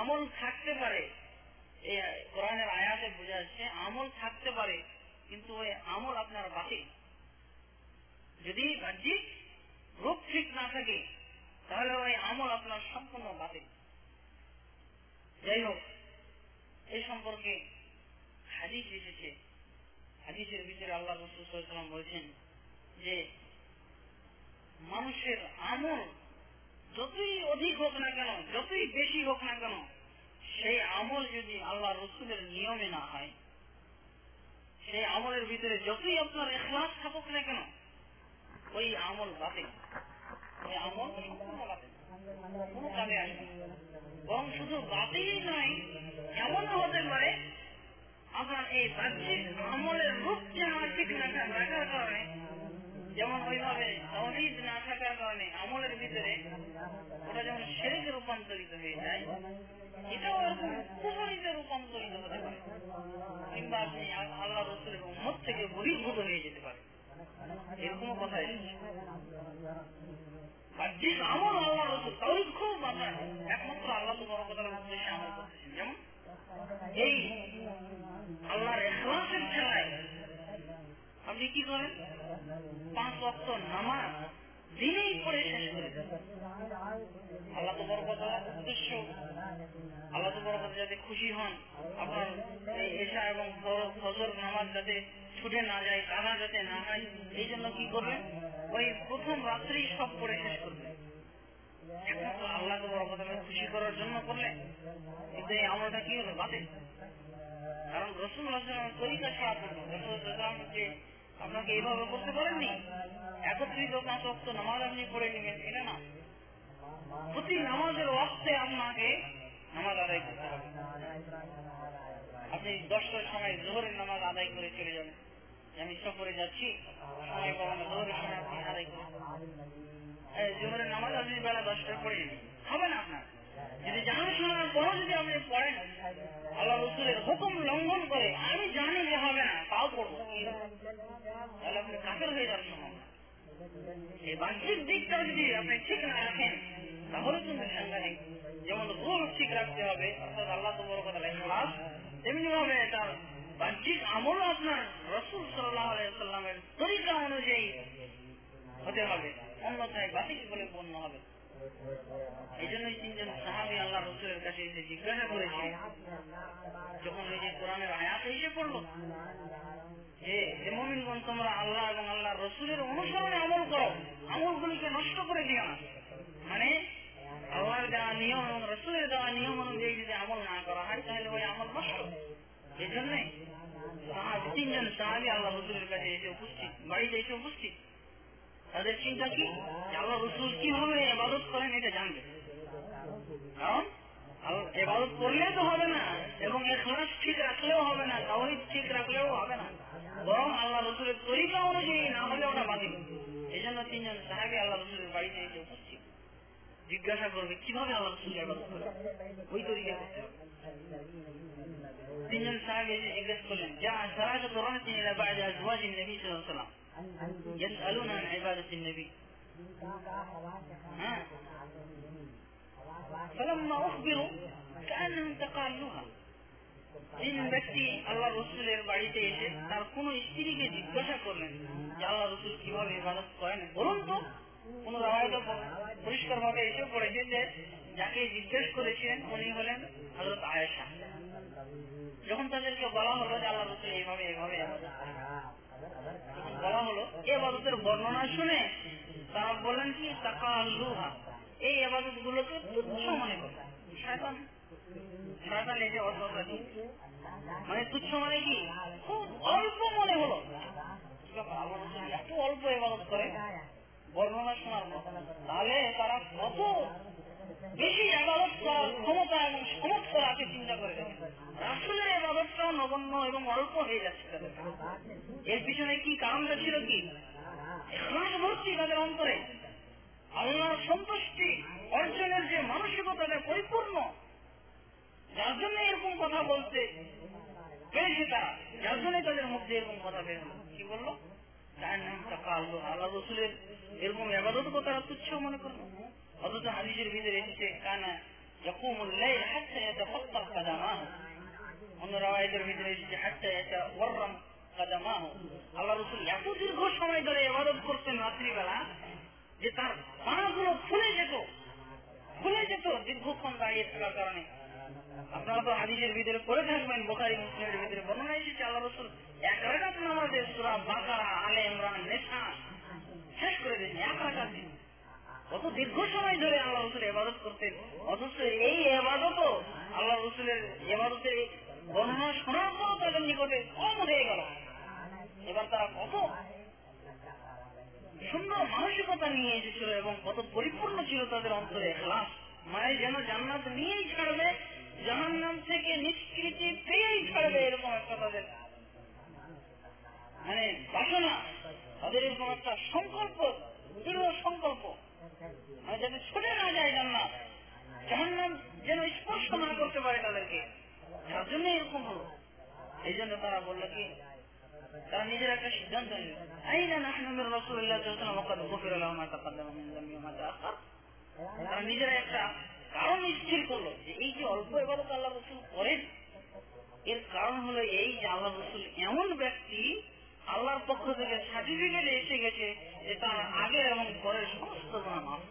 আমল থাকতে পারে কোরআনের আয়াতে বোঝা যাচ্ছে, আমল থাকতে পারে, কিন্তু ওই আমল আপনার বাতিল। যদি বাহ্যিক রূপ ঠিক না থাকে, তাহলে ওই আমল আপনার সম্পূর্ণ বাতিল। যাই হোক এই সম্পর্কে হাদিস এসেছে। হাদিসের ভিতরে আল্লাহ রসুলাম বলছেন যে মানুষের আমল যতই অধিক হোক না কেন, যতই বেশি হোক না কেন, সেই আমল যদি আল্লাহ রসুলের নিয়মে না হয়, সেই আমলের ভিতরে যতই আপনার এখলাস থাকুক না কেন, ওই আমল বাতিল। ওই আমল কোনো কাজে আসবে বরং শুধু বাতিলই নয়, এমনও হতে পারে আপনার এই বাহ্যিক আমলের রূপ যেন ঠিক না রাখার কারণে যেমন ওইভাবে তহিদ না থাকার কারণে আমলের ভিতরে ওটা যেমন সেরেকে রূপান্তরিত হয়ে যায়, এটাও এরকম কুফরিতে রূপান্তরিত হতে পারে। কিংবা আপনি আল্লাহ রসুলের উম্মত থেকে বহির্ভূত হয়ে যেতে পারে। এরকমও কথা এসেছে। বাহ্যিক আমল আল্লাহ রসুল, তাহলে খুব আপনার একমাত্র আল্লাহ বড় কথার উদ্দেশ্যে আমল করতেছেন যেমন এই আল্লাহর এখলাসের খেলায় আপনি কি করেন? পাঁচ অক্ট নামাজ দিনেই পড়ে শেষ করে আল্লাহ তো বড় কথা উদ্দেশ্য। আল্লাহ তো বড় কথা যাতে খুশি হন আপনার এই এশা এবং ফজর নামাজ যাতে ছুটে না যায় কাদা যাতে না হয়, এই জন্য কি করবেন? ওই প্রথম রাত্রেই সব পড়ে শেষ করবেন একমাত্র আল্লাহকে বড় কথা খুশি করার জন্য করলেন। কিন্তু এই আমলটা কি হলো? বাতিল। কারণ রসুল তরিকা ছাড়া করব যে আপনাকে এইভাবে করতে পারেননি একত্রিত পাঁচ অক্ট নামাজ আপনি পড়ে নেবেন এটা না? প্রতি নামাজের অর্থে আপনাকে নামাজ আদায় করতে হবে। আপনি দশটার সময় জোহরের নামাজ আদায় করে চলে যাবেন। আমি সফরে যাচ্ছি, সময় পাবো জোহরের সময় আপনি আদায় করে জোহরের নামাজ আপনি বেলা দশটার পরে হবে না আপনার যদি জানা শোনার পরও যদি আপনি পড়েন আল্লাহ রসুলের হুকুম লঙ্ঘন করে, আমি জানি যে হবে না, তাও পড়ব তাহলে আপনি কাকের হয়ে সম্ভাবনা এই বাহ্যিক দিকটা যদি আপনি ঠিক না রাখেন, তাহলে কিন্তু সাংঘাতিক। যেমন রুল ঠিক রাখতে হবে, অর্থাৎ আল্লাহ তো বড় কথা ক্লাস তেমনি ভাবে তার বাহ্যিক আমলও আপনার রসুল সাল্লামের তরিকা অনুযায়ী হতে হবে, অন্যথায় বাতিল বলে গণ্য হবে। এই জন্যই তিনজন সাহাবি আল্লাহ রসুলের কাছে এসে জিজ্ঞাসা করেছে, যখন ওই যে কোরআনের আয়াত এসে পড়ল, যে মমিনগণ, তোমরা আল্লাহ এবং আল্লাহ রসুলের অনুসরণে আমল করো, আমলগুলিকে নষ্ট করে দিও না। মানে আল্লাহর দেওয়া নিয়ম এবং রসুলের দেওয়া নিয়ম অনুযায়ী যদি আমল না করা হয়, তাহলে ওই আমল নষ্ট। এই জন্যই তিনজন সাহাবি আল্লাহ রসুলের কাছে এসে উপস্থিত, বাড়িতে এসে উপস্থিত। তাদের চিন্তা কি? আল্লাহ রসুল কীভাবে এবাদত করেন এটা জানবে। কারণ এবাদত করলে তো হবে না, এবং এখলাস ঠিক রাখলেও হবে না তাহলে ঠিক রাখলেও হবে না। বরং আল্লাহ রসুলের তরিকা অনুযায়ী না হলে ওটা বাতিল। এই জন্য তিনজন সাহাবি আল্লাহ রসুলের বাড়িতে এসে উপস্থিত। জিজ্ঞাসা করবে, কীভাবে আল্লাহ রসুল এবাদত করে ওই তরিকা করতে তিনজন সাহাবি জিজ্ঞেস করলেন যা সারা সাহায্য করার তিনি বাইরে আজওয়াজ নবী সাল্লাল্লাহু আলাইহি ওয়াসাল্লাম? يسألون عن عبادة النبي ها فلما أخبروا كأنهم تقالوها তিন ব্যক্তি আল্লাহ রসুলের বাড়িতে এসে তার কোন স্ত্রীকে জিজ্ঞাসা করলেন যে আল্লাহ রসুল কিভাবে ইবাদত করেন বলুন তো কোন রায়ত পরিষ্কার ভাবে এসে পড়েছে যে যাকে জিজ্ঞেস করেছিলেন উনি হলেন হজরত আয়েশা যখন তাদেরকে বলা হলো যে আল্লাহ রসুল এইভাবে এইভাবে বলা হলো এবাদতের বর্ণনা শুনে তারা বলেন কি টাকা লুহা এই আবাদত গুলোকে তুচ্ছ মনে করে। শয়তান। শয়তান এই যে অর্থটা মানে তুচ্ছ মানে কি? খুব অল্প মনে হলো। একটু অল্প এবাদত করে বর্ণনা শোনার তাহলে তারা কত বেশি আবাদত করার ক্ষমতা এবং সমর্থ রাখে চিন্তা করে রাসুলের আবাদতটাও নগণ্য এবং অল্প হয়ে যাচ্ছে এর পিছনে কি কারণটা ছিল কি? এখলাস ভর্তি তাদের অন্তরে। আল্লাহর সন্তুষ্টি অর্জনের যে মানসিকতাটা পরিপূর্ণ, যার জন্য এরকম কথা বলতে পেরেছে তারা। যার জন্য তাদের মধ্যে এরকম কথা বের কি বলল? তার নাম তাকা আল্লাহ আল্লাহ রসুলের এরকম আবাদত তারা তুচ্ছ মনে করব অথচ হাদিসের ভিতরে এসেছে কানা যখন অন্য রাওয়ায়তের ভিতরে এসেছে হাটটা এটা ওর্রম কাদামাহ আল্লাহ রসুল এত দীর্ঘ সময় ধরে এবাদত করতেন রাত্রিবেলা যে তার পা গুলো ফুলে যেত ফুলে যেত দীর্ঘক্ষণ দাঁড়িয়ে থাকার কারণে। আপনারা তো হাদিসের ভিতরে পড়ে থাকবেন, বোখারি, মুসলিমের ভিতরে বর্ণনা এসেছে, আল্লাহ রসুল এক রাগাত নামাজে সুরা বাকারা, আলে ইমরান নেশা শেষ করে দিয়েছেন, এক রাগাত কত দীর্ঘ সময় ধরে আল্লাহ রসুল এবাদত করতেন, অথচ এই এবাদতও আল্লাহ রসুলের এবাদতের বর্ণনা শোনার পর তাদের নিকটে কম হয়ে গেল। এবার তারা কত সুন্দর মানসিকতা নিয়ে এসেছিল এবং কত পরিপূর্ণ ছিল তাদের অন্তরে এখলাস মানে যেন জান্নাত নিয়েই ছাড়বে জাহান নাম থেকে নিষ্কৃতি পেয়েই ছাড়বে এরকম একটা তাদের। মানে বাসনা, তাদের এরকম একটা সংকল্প, দৃঢ় সংকল্প। মানে যাতে ছুটে না যায় জান্নাত জাহান নাম যেন স্পর্শ না করতে পারে তাদেরকে। যার জন্য এরকম হলো। এই জন্য তারা বলল কি, তারা নিজের একটা সিদ্ধান্ত নিল। আইনা নাহনুমের রসুল্লাহ ওকাদ গফির আল্লাহ মা তাকাদ্দাম মিন যামবি ওয়া মা তারা নিজেরা একটা কারণ স্থির করল যে এই যে অল্প এবারত আল্লাহ রসুল করেন। এর কারণ হলো এই যে আল্লাহ রসুল এমন ব্যক্তি, আল্লাহর পক্ষ থেকে সার্টিফিকেট এসে গেছে যে তার আগের এবং পরের সমস্ত মাফ।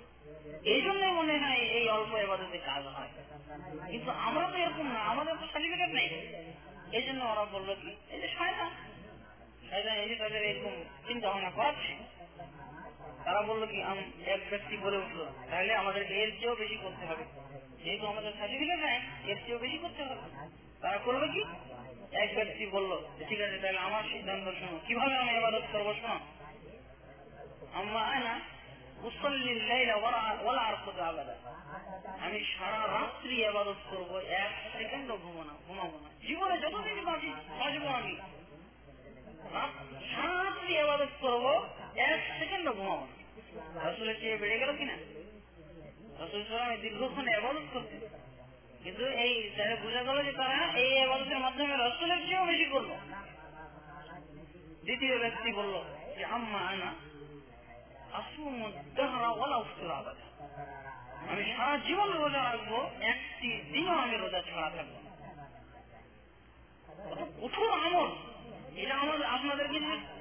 এই জন্য মনে হয় এই অল্প এবাদতে কাজ হয়। কিন্তু আমরা তো এরকম না, আমাদের তো সার্টিফিকেট নেই। এই জন্য ওরা বলল কি, এই যে শয়তান শয়তান এই যে তাদের এরকম চিন্তা ভাবনা করাচ্ছে। তারা বলল কি এক ব্যক্তি বলে উঠল, তাহলে আমাদেরকে এর চেয়েও বেশি করতে হবে। যেহেতু আমাদের সার্টিফিকেট নেই, এর চেয়েও বেশি করতে হবে। তারা করবে কি? এক ব্যক্তি বলল ঠিক আছে, তাহলে আমার সিদ্ধান্ত শোনো। কীভাবে আমি এবাদত করব শোনো? আম্মা আয়না আমি সারা রাত্রি আবাদত করব, এক সেকেন্ডও ঘুমানো, ঘুমাবো না। জীবনে যতদিন বাঁচি, বাঁচবো আমি। সারা রাত্রি আবাদত করব, এক সেকেন্ডও ঘুমাবো না। রসুলের চেয়ে বেড়ে গেল কিনা? রসুল সালাম দীর্ঘক্ষণ আবাদত করতে কিন্তু এই তাহলে বোঝা গেল যে তারা এই আবাদতের মাধ্যমে রসুলের চেয়েও বেশি করল। দ্বিতীয় ব্যক্তি বলল, যে আম্মা আনা আমি সারা জীবন রোজা রাখব, একটি দিনও আমি রোজা ছাড়া থাকব কঠোর আমল। এটা আমাদের আপনাদেরকে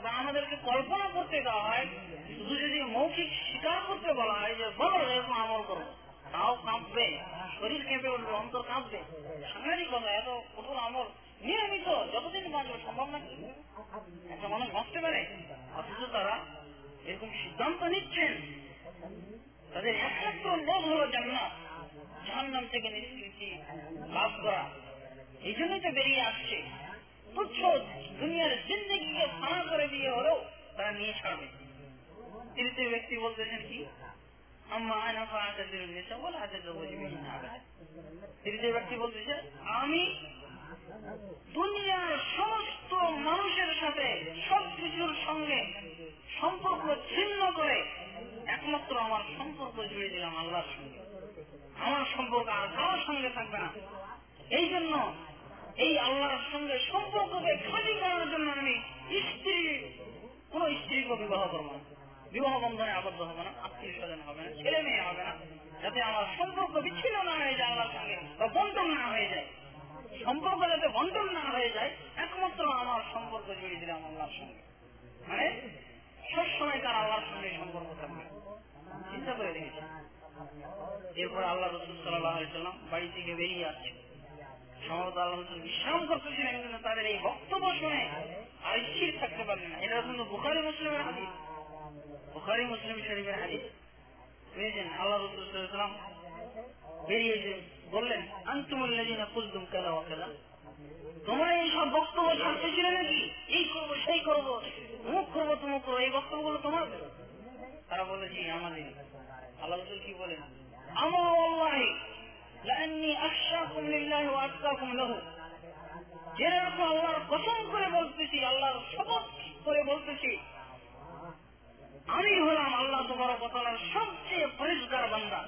আমাদেরকে কল্পনা করতে দেওয়া হয় যদি মৌখিক স্বীকার করতে বলা হয় যে, বলো, এরকম আমল করব তাও কাঁপবে, শরীর কেঁপে উঠবে, অন্তর কাঁপবে। সাংঘাতিক কথা এত কঠোর আমল নিয়মিত, যতদিন বাঁচবে, সম্ভব নাকি একটা মানুষ বাঁচতে পারে, অথচ তারা এরকম সিদ্ধান্ত নিচ্ছেন। তাদের একমাত্র লোভ হলো জান্নাত, জাহান্নাম থেকে নিষ্কৃতি লাভ করা। এই জন্যই তো বেরিয়ে আসছে। তুচ্ছ দুনিয়ার জিন্দগিকে ফানা করে দিয়ে হলেও তারা নিয়ে ছাড়বে। তৃতীয় ব্যক্তি বলতেছেন কি? তৃতীয় ব্যক্তি বলতেছে আমি দুনিয়ার সমস্ত মানুষের সাথে সবকিছুর সঙ্গে সম্পর্ক ছিন্ন করে একমাত্র আমার সম্পর্ক জুড়ে দিলাম আল্লাহর সঙ্গে। আমার সম্পর্ক আর কারোর সঙ্গে থাকবে না। এই জন্য এই আল্লাহর সঙ্গে সম্পর্ককে খালি করার জন্য আমি স্ত্রী, কোন স্ত্রীকে বিবাহ করব না। বিবাহ বন্ধনে আবদ্ধ হবে না, আত্মীয় স্বজন হবে না, ছেলে মেয়ে হবে না। যাতে আমার সম্পর্ক বিচ্ছিন্ন না হয়ে যায় আল্লাহর সঙ্গে বা বন্টন না হয়ে যায়। সম্পর্ক যাতে বন্টন না হয়ে যায়, একমাত্র আমার সম্পর্ক জুড়ে দিলাম আল্লাহর সঙ্গে। মানে সবসময় তার আল্লাহর সঙ্গে সম্পর্ক থাকবে। চিন্তা করে দেখেছি এরপর আল্লাহ রসুল বাড়ি থেকে বেরিয়ে আসছে সম্ভবত আল্লাহ রসুল বিশ্রাম করতেছিলেন, কিন্তু তাদের এই বক্তব্য শুনে আর স্থির থাকতে পারলেন না। এটা কিন্তু বুখারি মুসলিমের হাদিস। বুখারি, মুসলিম শরীফের হাদিস। বুঝেছেন আল্লাহ রসুল সাল্লাম বেরিয়ে এসে বললেন আন্তুমুল্লাদিনা কুলতুম কেলা ওয়াকেলা তোমরা এই সব বক্তব্য ছাড়তেছিলে নাকি? এই করব, সেই করব, অমুক করব, তমুক করব, এই বক্তব্যগুলো তোমার তারা বলে জি আমাদের আল্লাহ রসুল কি বলেন? আমা আল্লাহি লিল্লাহি ওয়া আতকাকুম লাহু। জেনে রাখো আল্লাহর কসম করে বলতেছি, আল্লাহর শপথ করে বলতেছি আমি হলাম আল্লাহ তোমার কথার সবচেয়ে পরিষ্কার বান্দা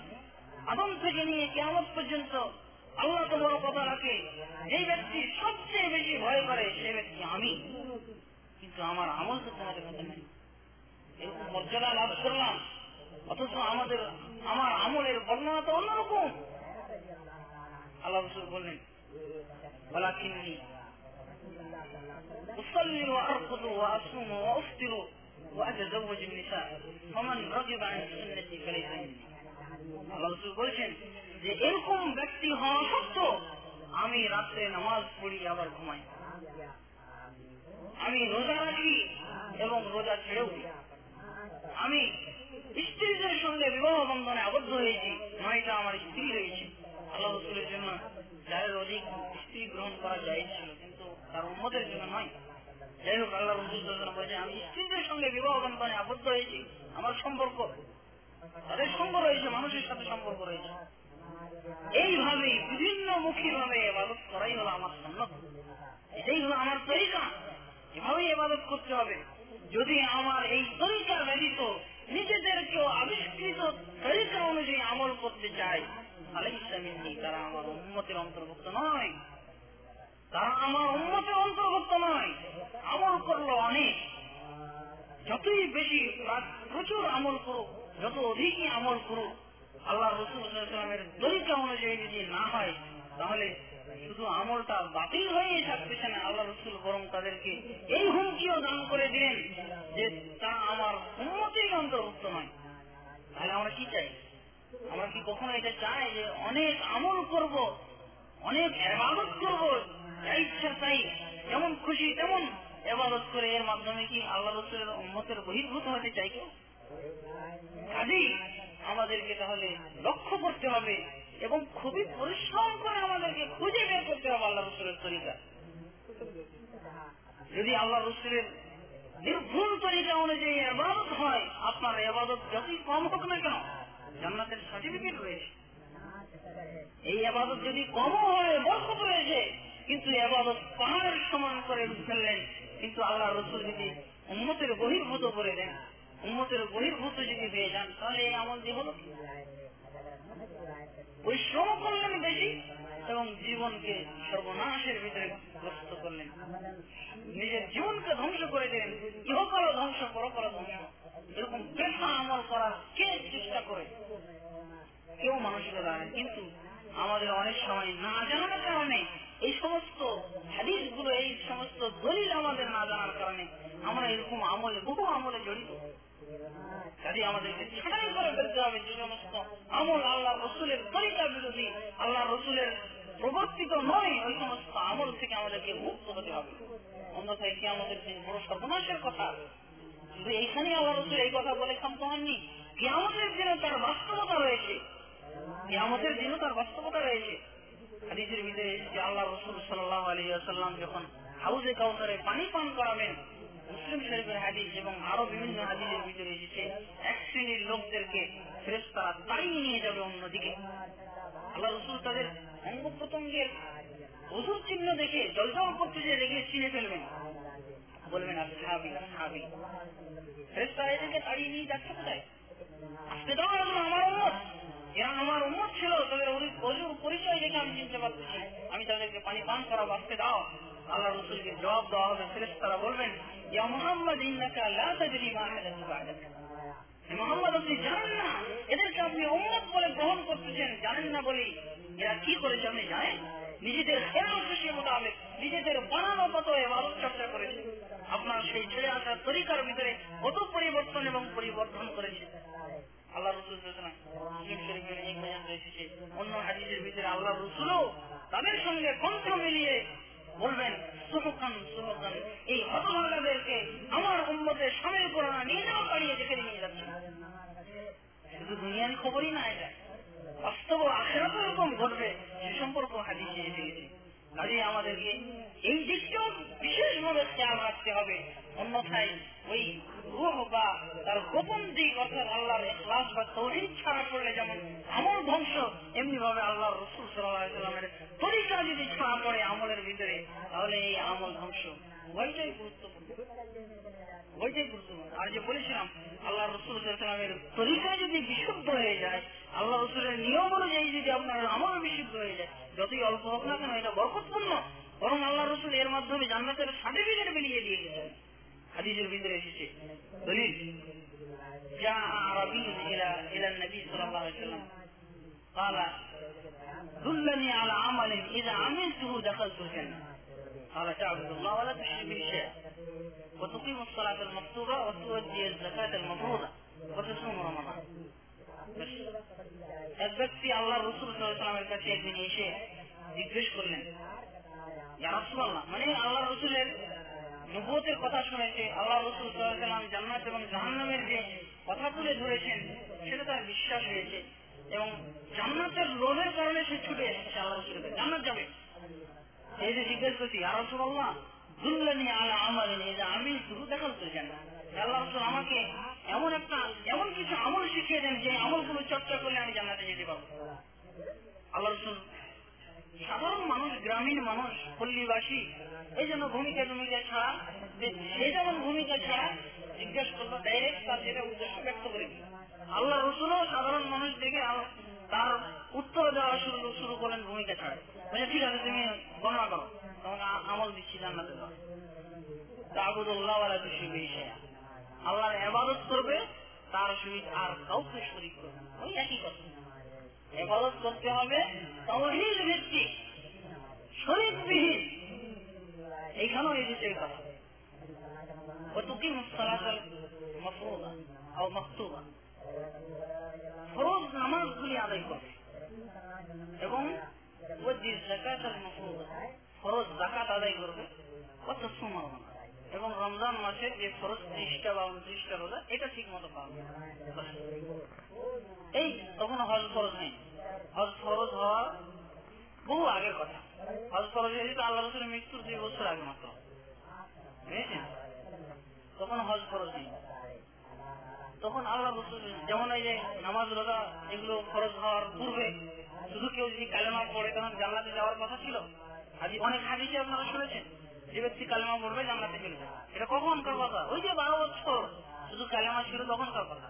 আদম থেকে নিয়ে কেমন পর্যন্ত আল্লাহ তোমার কথা রাখে যে ব্যক্তি সবচেয়ে বেশি ভয় করে সে ব্যক্তি আমি কিন্তু আমার আমল তো তোমাদের মধ্যে নেই এরকম মর্যাদা লাভ করলাম অথচ আমাদের আমার আমলের বর্ণনা তো অন্যরকম আল্লাহ রসুল বললেন ولكني أصلي وأرقد وأصوم وأفطر وأتزوج النساء فمن رغب عن سنتي فليس مني আল্লাহ রসুল বলছেন যে এরকম ব্যক্তি হওয়া সত্ত্বেও আমি রাত্রে নামাজ পড়ি আবার ঘুমাই আমি রোজা রাখি এবং রোজা ছেড়েও দিই আমি স্ত্রীদের সঙ্গে বিবাহ বন্ধনে আবদ্ধ হয়েছি নয়টা আমার স্ত্রী রয়েছে আল্লাহ রসুলের জন্য যাদের অধিক স্ত্রী গ্রহণ করা যায় ছিল কিন্তু তার উন্মতের জন্য নয় যাই হোক, আল্লাহ রসুল বলছে, আমি স্ত্রীদের সঙ্গে বিবাহ বন্ধনে আবদ্ধ হয়েছি। আমার সম্পর্ক, তাদের সঙ্গ রয়েছে, মানুষের সাথে সম্পর্ক রয়েছে। এইভাবে বিভিন্ন মুখী ভাবে এবাদত করাই হলো আমার সন্ন্যত এটাই হলো আমার তরিকা। এভাবেই এবাদত করতে হবে। যদি আমার এই তরিকা ব্যতীত, নিজেদেরকেও আবিষ্কৃত তরিকা অনুযায়ী আমল করতে চায় তাহলে ইসলামী তারা আমার উন্মতের অন্তর্ভুক্ত নয়। তারা আমার উন্মতের অন্তর্ভুক্ত নয়। আমল করল অনেক। যতই বেশি প্রচুর আমল করুক, যত অধিকই আমল করুক আল্লাহ রসুলের তরিকা অনুযায়ী যদি না হয়, তাহলে শুধু আমলটা বাতিল হয়ে থাকতেছে না আল্লাহ রসুল বরং তাদেরকে এই হুমকিও দান করে দিলেন যে তা আমার উন্মতেরই অন্তর্ভুক্ত নয়। তাহলে আমরা কি চাই? আমরা কি কখনো এটা চাই যে অনেক আমল করব, অনেক এবাদত করব যা ইচ্ছা তাই যেমন খুশি তেমন এবাদত করে এর মাধ্যমে কি আল্লাহ রসুলের উন্মতের বহির্ভূত হতে চাই কেউ? কাজেই আমাদেরকে তাহলে লক্ষ্য করতে হবে এবং খুবই পরিশ্রম করে আমাদেরকে খুঁজে বের করতে হবে আল্লাহ রসুলের তরিকা। যদি আল্লাহ রসুলের নির্ভুল তরিকা অনুযায়ী এবাদত হয়, আপনার এবাদত যতই কম হোক না কেন, জান্নাতের সার্টিফিকেট রয়েছে। এই আবাদত যদি কম হয়, বরকত রয়েছে কিন্তু এবাদত পাহাড়ের সমান করে ফেললেন। কিন্তু আল্লাহ রসুল যদি উন্মতের বহির্ভূত করে দেন উন্মতের বহির্ভূত যদি হয়ে যান, তাহলে এই আমল দিয়ে হলো পরিশ্রম করলেন বেশি এবং জীবনকে সর্বনাশের ভিতরে গ্রস্ত করলেন। নিজের জীবনকে ধ্বংস করে দিলেন। ইহকাল ধ্বংস, পরকাল ধ্বংস। এরকম পেশা আমল করার কে চেষ্টা করে? কেউ দাঁড়ায় কিন্তু আমাদের অনেক সময় না জানার কারণে এই সমস্ত হাদিসগুলো এই সমস্ত দলিল আমাদের না জানার কারণে আমরা এরকম আমলে, বহু আমলে জড়িত। কাজে আমাদেরকে করে ফেলতে হবে যে সমস্ত আমল আল্লাহ রসুলের তরিকা বিরোধী, আল্লাহ রসুলের প্রবর্তিত নয়, ওই সমস্ত আমল থেকে আমাদেরকে মুক্ত হতে হবে। অন্যথায় কি আমাদের বড় সর্বনাশের কথা? শুধু এইখানে আল্লাহ রসুল এই কথা বলে ক্ষান্ত হননি। কেয়ামতের দিনে তার বাস্তবতা রয়েছে। কেয়ামতের দিনও তার বাস্তবতা রয়েছে। হাদিসের ভিতরে যে আল্লাহ রসুল সাল্লাহ আলী যখন হাউজে কাউসারে পানি পান করাবেন, মুসলিম শরীফের হাদিস এবং আরও বিভিন্ন হাদিসের ভিতরে এসেছে, এক শ্রেণির লোকদেরকে ফেরেস তারা তাড়িয়ে নিয়ে যাবে অন্যদিকে। আল্লাহ রসুল তাদের অঙ্গ প্রত্যঙ্গের ওষুধ চিহ্ন দেখে জলজল করতে যে রেগে চিনে ফেলবেন। বলবেন আর সাহাবি সাহাবি ফেরেস এদেরকে তাড়িয়ে নিয়ে যাচ্ছে কোথায়? আসতে দাও আমার উন্মত এরা আমার উন্মত ছিল তাদের অজুর পরিচয় দেখে আমি চিনতে পারতেছি আমি তাদেরকে পানি পান করা বাঁচতে দাও আল্লাহ রসুলকে জবাব দেওয়া হবে ফেরেস তারা বলবেন, ইয়া মোহাম্মদ ইন্নাকা মোহাম্মদ, আপনি জানেন না, এদেরকে আপনি বলে গ্রহণ করতেছেন, জানেন না বলি। এরা কি করেছে আপনি জানেন? নিজেদের খুশি মোতাবেক, নিজেদের বানানো কত এবাদত চর্চা করেছে। আপনার সেই ছেড়ে আসার তরিকার ভিতরে কত পরিবর্তন এবং পরিবর্তন করেছে। আল্লাহ রসুল অন্য হাদিসের ভিতরে আল্লাহ রসুলও তাদের সঙ্গে কণ্ঠ মিলিয়ে বলবেন সুহকান সুহকান এই হতভাগাদেরকে আমার উম্মতে সামিল করো না নিজেও পাড়িয়ে যেখানে নিয়ে যাচ্ছে। শুধু দুনিয়ার খবরই না, এটা বাস্তব আখেরাত এরকম ঘটবে, সে সম্পর্ক হাদিসে এসে গেছে। কাজে আমাদেরকে। এই দিকটাও বিশেষভাবে খেয়াল রাখতে হবে। অন্যথায় ওই রুহ বা তার গোপন দিক অর্থাৎ আল্লাহর এখলাস বা তৌহিদ ছাড়া পড়লে যেমন আমল ধ্বংস এমনি ভাবে আল্লাহ রসুল সাল্লাহ সাল্লামের তরিকা যদি ছাড়া পড়ে আমলের ভিতরে, তাহলে এই আমল ধ্বংস। ওইটাই গুরুত্বপূর্ণ ওইটাই গুরুত্বপূর্ণ আর যে বলেছিলাম আল্লাহ রসুল সাল্লামের তরিকা যদি বিশুদ্ধ হয়ে যায় আল্লাহ রসুলের নিয়ম অনুযায়ী যদি আপনার আমল বিশুদ্ধ হয়ে যায় যতই অল্প হোক না কেন এটা বরকতপূর্ণ বরং আল্লাহ রসুল এর মাধ্যমে জান্নাতের সার্টিফিকেট বেরিয়ে দিয়ে গেছেন হাদিসের ভিতরে এসেছে দলিল যা আরবি ইলা ইলা নবী সাল্লাল্লাহু আলাইহি ওয়াসাল্লাম قال دلني على عمل إذا عملته دخلت الجنة قال تعبد الله ولا تشرك به شيئا وتقيم الصلاة المكتوبة وتؤدي الزكاة المفروضة وتصوم رمضان بس এক ব্যক্তি আল্লাহ রসুল সাল্লামের কাছে একদিন এসে জিজ্ঞেস করলেন রাসুল্লাহ মানে আল্লাহ রসুলের নবুয়তের কথা শুনেছে আল্লাহ রসুল সাল্লাম জান্নাত এবং জাহান্নামের যে কথা তুলে ধরেছেন সেটা তার বিশ্বাস হয়েছে এবং জান্নাতের লোভের কারণে সে ছুটে এসেছে আল্লাহ রসুলের কাছে। জান্নাত যাবে এই জিজ্ঞেস করছি আর রসুল্লাহ দুল্লানি আলা আমালিন আমি শুরু দেখাল তো জানি আল্লাহ আমাকে এমন একটা, এমন কিছু আমল শিখিয়ে দেন, যে আমলগুলো চর্চা করলে আমি জান্নাতে যেতে পারব। আল্লাহ রসুল, সাধারণ মানুষ, গ্রামীণ মানুষ, পল্লীবাসী, এই জন্য ভূমিকা ভূমিকা ছাড়া সে যেমন ভূমিকা ছাড়া জিজ্ঞেস করল ডাইরেক্ট তার যেটা উদ্দেশ্য ব্যক্ত করে আল্লাহ রসুলও সাধারণ মানুষ দেখে তার উত্তর দেওয়া শুরু শুরু করলেন ভূমিকা ছাড়া মানে ঠিক আছে তুমি গণনা করো তোমাকে আ- আমল দিচ্ছি জান্নাতে দাও তাবুদুল্লাহ ওয়ালা তুশরিকু শাইআ। আল্লাহর এবাদত করবে তার সহিত আর কাউকে শরীক করবে না। ওই একই কথা এবাদত করতে হবে তহিদ ভিত্তিক শরীরবিহীন এইখানেও এসেছে এই কথা وتقيم الصلاة المفروضة أو مكتوبة ফরজ নামাজগুলি আদায় করবে এবং ফরজ জাকাত আদায় করবে কত সময় এবং রমজান মাসের যে ফরজ ত্রিশটা বা উনত্রিশটা রোজা, এটা ঠিক মতো পাবে এই তখন হজ ফরজ নেই। হজ ফরজ হওয়া বহু আগের কথা। হজ ফরজ হয়েছে তো আল্লাহ রসুলের মৃত্যুর দুই বছর আগে মাত্র। বুঝেছেন? তখন হজ ফরজ নেই। তখন আল্লাহ যেমন এই যে নামাজ, রোজা এগুলো খরচ হওয়ার পূর্বে শুধু কেউ যদি কালেমা পড়ে, তখন জান্নাতে যাওয়ার কথা ছিল। আজ অনেক হাদিসে আপনারা শুনেছেন, যে ব্যক্তি কালেমা পড়বে জান্নাতে চলে এটা কখনকার কথা? ওই যে বারো বছর শুধু কালেমা ছিল তখনকার কথা?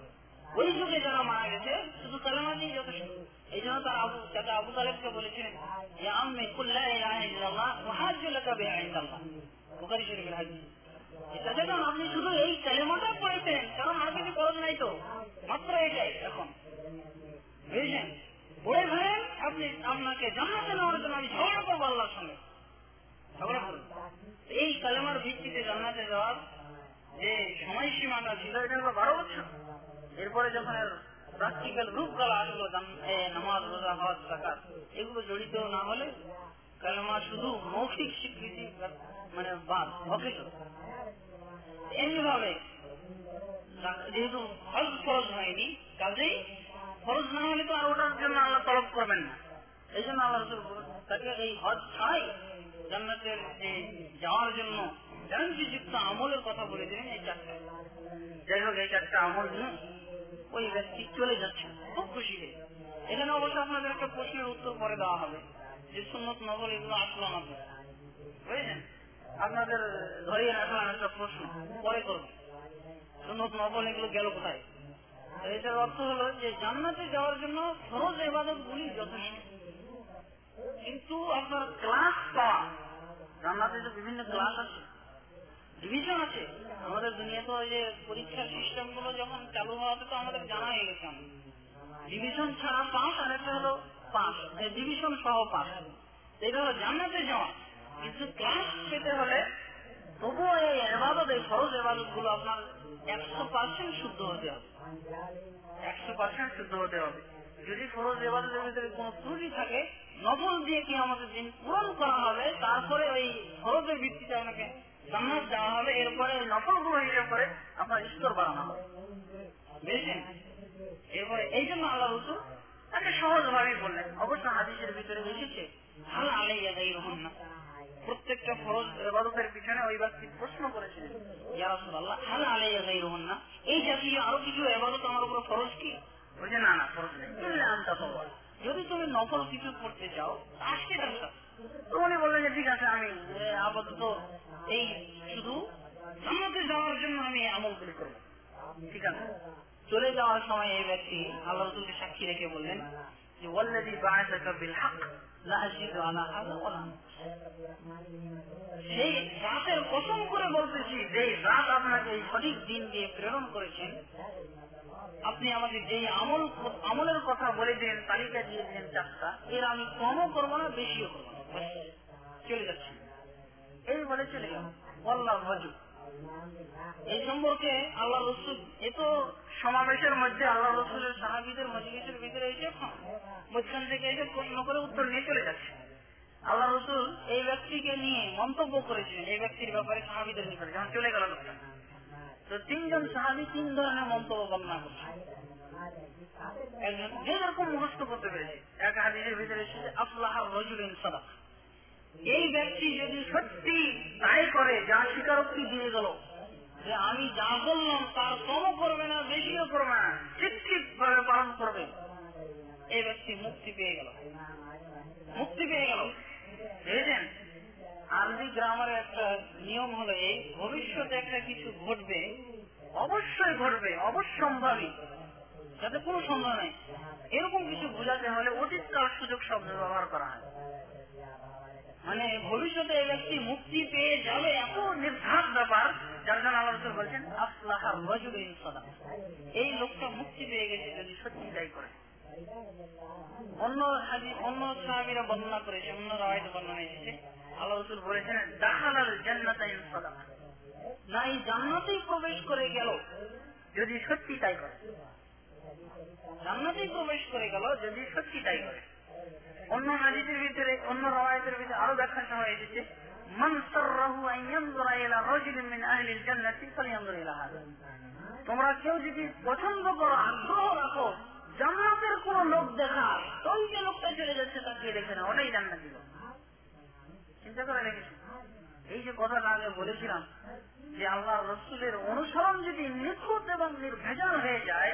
ওই যুগে যারা মারা গেছে, শুধু কালেমা দিয়ে যথেষ্ট। এই জন্য তার আবু চাচা আবু তালেবকে বলেছিলেন যে আমি কুল্লা ইলাহা ইল্লাল্লাহ মুহাজ্জুলাকা বিআইন্দাল্লাহ বুখারী শরীফের হাদিস। দেখুন আপনি শুধু এই কালেমাটা পড়েছেন কারণ আর কিছু খরচ নাই তো। মাত্র এটাই, এখন। বুঝলেন পড়ে ফেলেন, আপনি আপনাকে জান্নাতে নেওয়ার জন্য আমি ঝগড়া করব আল্লাহর সঙ্গে। ঝগড়া করুন। এই কালেমার ভিত্তিতে জান্নাতে যাওয়ার যে সময়সীমাটা ছিল, এটা হলো বারো বছর। এরপরে যখন প্র্যাকটিক্যাল রূপকলা আসলো নামাজ, রোজা, হজ জাকাত এগুলো জড়িত না হলে কালেমা শুধু মৌখিক স্বীকৃতি মানে বাদ যেহেতু হজ ফরজ হয়নি, কাজেই ফরজ না হলে তো আর ওটার জন্য আল্লাহ তলব করবেন না। এই জন্য আল্লাহ তাকে এই হজ ছাড়াই জান্নাতের যাওয়ার জন্য গ্যারান্টিযুক্ত আমলের কথা বলে দিলেন, এই চারটা। যাই হোক, এই চারটা আমল নিয়ে ওই ব্যক্তি চলে যাচ্ছে। খুব খুশি হয়ে। এখানে অবশ্য আপনাদের একটা প্রশ্নের উত্তর পরে দেওয়া হবে। যে সুন্নত নগর এগুলো আসলো তো। বুঝলেন? আপনাদের ধরিয়ে রাখলাম একটা প্রশ্ন, পরে করব। সুন্নত নকল এগুলো গেল কোথায়? এটার অর্থ হলো যে জান্নাতে যাওয়ার জন্য ফরজ এবাদত গুলি যথেষ্ট। কিন্তু আপনার ক্লাস পাওয়া, জান্নাতে যে বিভিন্ন ক্লাস আছে ডিভিশন আছে, আমাদের দুনিয়াতে ওই যে পরীক্ষার সিস্টেমগুলো যখন চালু হওয়াতে তো আমাদের জানা হয়ে গেছে। ডিভিশন ছাড়া পাস আর একটা হলো পাস ডিভিশন সহ পাস এটা হলো জান্নাতে যাওয়া। কিন্তু ক্লাস পেতে হলে তবুও এই এবাদত এই ফরজ এবাদতগুলো আপনার একশো পার্সেন্ট শুদ্ধ হতে হবে। একশো পার্সেন্ট শুদ্ধ হতে হবে। যদি ফরজ এবাদতের ভিতরে কোনো ত্রুটি থাকে, নফল দিয়ে কি আমাদের দিন পূরণ করা হবে, তারপরে ওই ফরজের ভিত্তিতে আপনাকে জান্নাত দেওয়া হবে, এরপরে ওই নফলগুলো হিসেব করে আপনার স্তর বাড়ানো হবে। বুঝেছেন? এরপরে এই জন্য আল্লাহ রসুল তাকে সহজ ভাবেই বললেন, অবশ্য হাদিসের ভিতরে এসেছে প্রত্যেকটা ফরজ এবাদতের পিছনে ওই ব্যক্তি প্রশ্ন করেছিলেন, ইয়া রাসূলুল্লাহ, হাল আলাইয়া রহন না এই জাতীয় আরও কিছু এবাদত আমার উপর ফরজ কি? বলছে, না না, ফরজ নেই। যদি তুমি নকল কিছু করতে চাও ব্যবসা তো উনি বললেন যে, ঠিক আছে, আমি আপাতত এই শুধু জান্নাতে যাওয়ার জন্য আমি এই আমলগুলি করব। ঠিক আছে। চলে যাওয়ার সময় এই ব্যক্তি আল্লাহ রসুলকে সাক্ষী রেখে বললেন যে, ওয়াল্লাযী বা'আসাকা বিল হক লা আশিদু আলা ওয়ালা সেই রাতের কসম করে বলতেছি, যে রাত আপনাকে এই সঠিক দিন দিয়ে প্রেরণ করেছেন আপনি আমাকে যেই আমল, আমলের কথা বলে দিলেন, তালিকা দিয়ে দিলেন চারটা, এর আমি কমও করব না, বেশিও করব না। চলে যাচ্ছি। এই বলে চলে গেল। বললাম এই সম্পর্কে আল্লাহ রসুল, এ তো সমাবেশের মধ্যে আল্লাহ রসুলের সাহাবিদের মজলিসের ভিতরে এসে মধ্যখান থেকে এসে প্রশ্ন করে উত্তর নিয়ে চলে যাচ্ছে। আল্লাহ রসুল এই ব্যক্তিকে নিয়ে মন্তব্য করেছিলেন, এই ব্যক্তির ব্যাপারে সাহাবিদের নিকটে যখন চলে গেল লোকটা। তো তিনজন সাহাবি তিন ধরনের মন্তব্য বর্ণনা করছে। একজন, যে যেরকম মুখস্থ করতে পেরেছে, এক হাদিসের ভিতরে এসেছে আফলাহার রজুল ইনসাদা এই ব্যক্তি যদি সত্যি তাই করে, যা স্বীকারোক্তি দিয়ে গেল, যে আমি যা বললাম তার কমও করবে না, বেশিও করবে না, ঠিক ভাবে পালন করবে এই ব্যক্তি মুক্তি পেয়ে গেল। মুক্তি পেয়ে গেল। বুঝেছেন আরবি গ্রামারের একটা নিয়ম হলো, এই ভবিষ্যতে একটা কিছু ঘটবে, অবশ্যই ঘটবে, অবশ্যম্ভাবী, যাতে কোনো সন্দেহ নেই। এরকম কিছু বোঝাতে হলে অতীতকাল সুযোগ শব্দ ব্যবহার করা হয়। মানে ভবিষ্যতে এই ব্যক্তি মুক্তি পেয়ে যাবে এত নির্ঘাত ব্যাপার যার জন্য আল্লাহ বলছেন এই লোকটা মুক্তি পেয়ে গেছে যদি সত্যি তাই করে। অন্য অন্য সাহাবিরা বর্ণনা করেছে, অন্য রায়ত বর্ণনা এসেছে বলেছেন জান্নাতা ইনসাদা না এই জান্নাতেই প্রবেশ করে গেল যদি সত্যি তাই করে। জান্নাতেই প্রবেশ করে গেল যদি সত্যি তাই করে। অন্য হাদিসের ভিতরে, অন্য ভিতরে আরও ব্যাখ্যা এসেছে, মান সাররাহু আন ইলা রাজুলিন মিন আহলিল জান্নাতি ইলা হাযা তোমরা কেউ যদি পছন্দ করো, আগ্রহ রাখো, জান্নাতের কোন লোক দেখার তো ওই যে লোকটা চলে যাচ্ছে, তাকে দেখে না ওটাই জান্নাতি লোক। চিন্তা করে দেখেছি এই যে কথাটা আগে বলেছিলাম, যে আল্লাহ রসুলের অনুসরণ যদি নিখুঁত এবং নির্ভেজাল হয়ে যায়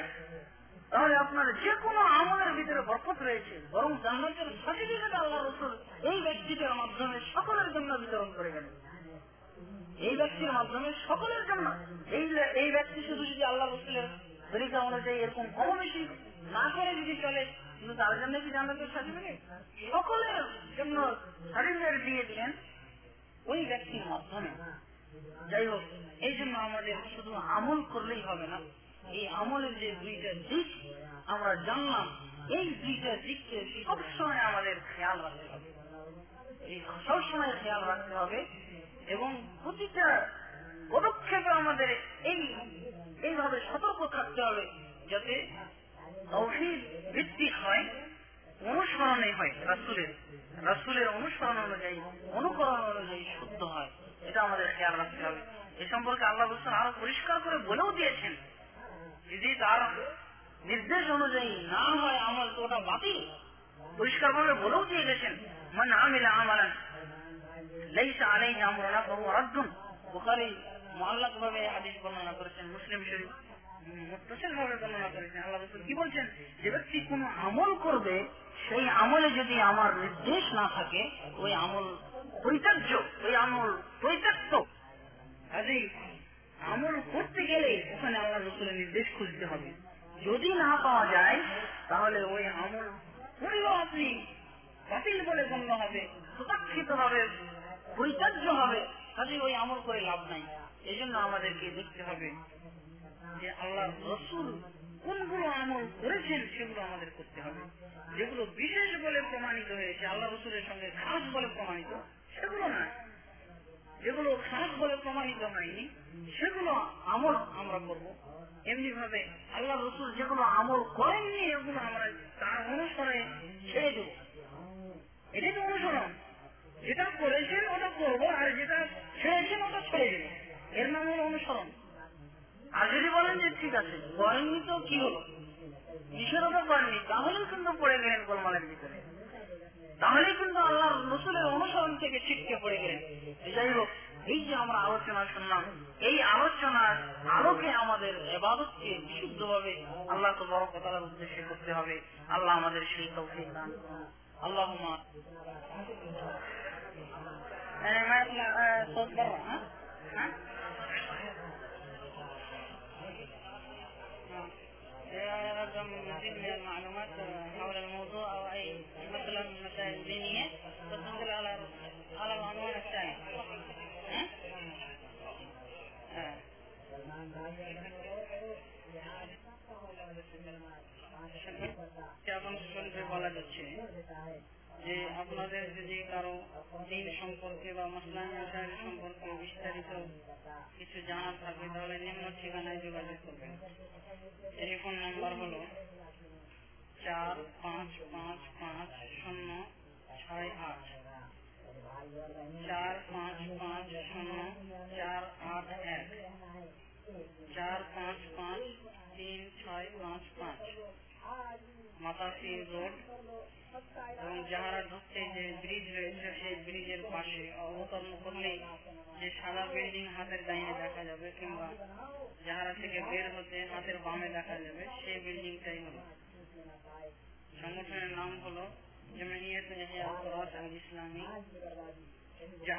তাহলে আপনার যে কোনো আমলের ভিতরে বরকত রয়েছে, বরং জান্নাতের সার্টিফিকেট আল্লাহ রসুল এই ব্যক্তিটার মাধ্যমে সকলের জন্য বিতরণ করে গেলেন। এই ব্যক্তির মাধ্যমে সকলের জন্য, এই এই ব্যক্তি শুধু যদি আল্লাহ রসুলের তরিকা অনুযায়ী এরকম কম বেশি না করে যদি চলে, কিন্তু তার জন্য কি জান্নাতের সার্টিফিকেট সকলের জন্য সার্টিফিকেট দিয়ে দিলেন ওই ব্যক্তির মাধ্যমে। যাই হোক, এই জন্য আমাদের শুধু আমল করলেই হবে না। এই আমলের যে দুইটা দিক, আমরা জানলাম, এই দুইটা দিককে সবসময় আমাদের খেয়াল রাখতে হবে। এই সবসময় খেয়াল রাখতে হবে এবং প্রতিটা পদক্ষেপে আমাদের এই, এইভাবে সতর্ক থাকতে হবে যাতে তৌহিদ ভিত্তিক হয়, অনুসরণে হয়, রাসুলের রাসুলের অনুসরণ অনুযায়ী, অনুকরণ অনুযায়ী শুদ্ধ হয়। এটা আমাদের খেয়াল রাখতে হবে। এ সম্পর্কে আল্লাহ রসুল আরও পরিষ্কার করে বলেও দিয়েছেন। যদি তার নির্দেশ অনুযায়ী না হয় আমল তো ওটা বাতিল। পরিষ্কার ভাবে বলেও দিয়ে গেছেন ভাবে বর্ণনা করেছেন, মুসলিম শরীফ কি বলছেন? যে ব্যক্তি কোন আমল করবে, সেই আমলে যদি আমার নির্দেশ না থাকে, ওই আমল পরিত্যাজ্য, ওই আমল পরিত্যক্ত। আমল করতে গেলে ওখানে আল্লাহ রসুলের নির্দেশ খুঁজতে হবে। যদি না পাওয়া যায়, তাহলে ওই আমল করলেও আপনি, বাতিল বলে গণ্য হবে সুপাক্ষিত হবে, পরিত্যাজ্য হবে কাজে ওই আমল করে লাভ নাই। এই জন্য আমাদেরকে দেখতে হবে যে আল্লাহ রসুল কোনগুলো আমল করেছেন, সেগুলো আমাদের করতে হবে। যেগুলো বিশেষ বলে প্রমাণিত হয়েছে, আল্লাহ রসুলের সঙ্গে খাস বলে প্রমাণিত, সেগুলো না যেগুলো খারাপ বলে প্রমাণিত হয়নি, সেগুলো আমল আমরা করব। এমনি ভাবে আল্লাহ রসুল যেগুলো আমল করেননি, এগুলো আমরা তার অনুসরণে ছেড়ে দেব। এটাই তো অনুসরণ। যেটা করেছেন ওটা করব, আর যেটা ছেড়েছেন ওটা ছেড়ে দেবো। এর নাম হলো অনুসরণ। আর যদি বলেন যে ঠিক আছে, করেননি তো কি হলো? নিষেধও করেননি, তাহলেও কিন্তু পড়ে গেলেন গোলমালের ভিতরে। তাহলে কিন্তু আল্লাহ রসুলের অনুসরণ থেকে ছিটকে পড়ে গেলেন যাই হোক এই যে আমরা আলোচনা শুনলাম এই আলোচনার আলোকে আমাদের এবাদতকে বিশুদ্ধভাবে আল্লাহ তো বড় কথার উদ্দেশ্যে করতে হবে আল্লাহ আমাদের সেই তৌফিক দান করুন আল্লাহ صوت برا ها؟ ها؟ إذا أردتم مزيد من المعلومات حول الموضوع أو أي مثلا مسائل دينية تتصل على على العنوان الثاني ها؟ آه. এখন শুনতে বলা যাচ্ছে যে আপনাদের যদি কারো দিন সম্পর্কে বা মুসলাম মশাইল সম্পর্কে বিস্তারিত কিছু জানার থাকে তাহলে নিম্ন ঠিকানায় যোগাযোগ করবেন টেলিফোন নাম্বার হলো চার পাঁচ পাঁচ পাঁচ শূন্য ছয় আট চার পাঁচ পাঁচ শূন্য চার আট এক চার পাঁচ পাঁচ তিন ছয় পাঁচ পাঁচ মাতাসি রোড। এবং যাহারা ঢুকতে যে ব্রিজ রয়েছে, সেই ব্রিজের পাশে অবতরণ করলে যে সাদা বিল্ডিং হাতের ডাইনে দেখা যাবে, কিংবা যাহারা থেকে বের হতে হাতের বামে দেখা যাবে, সেই বিল্ডিংটাই হলো। সংগঠনের নাম হলো জমিয়ত ইসলামী। যাহারা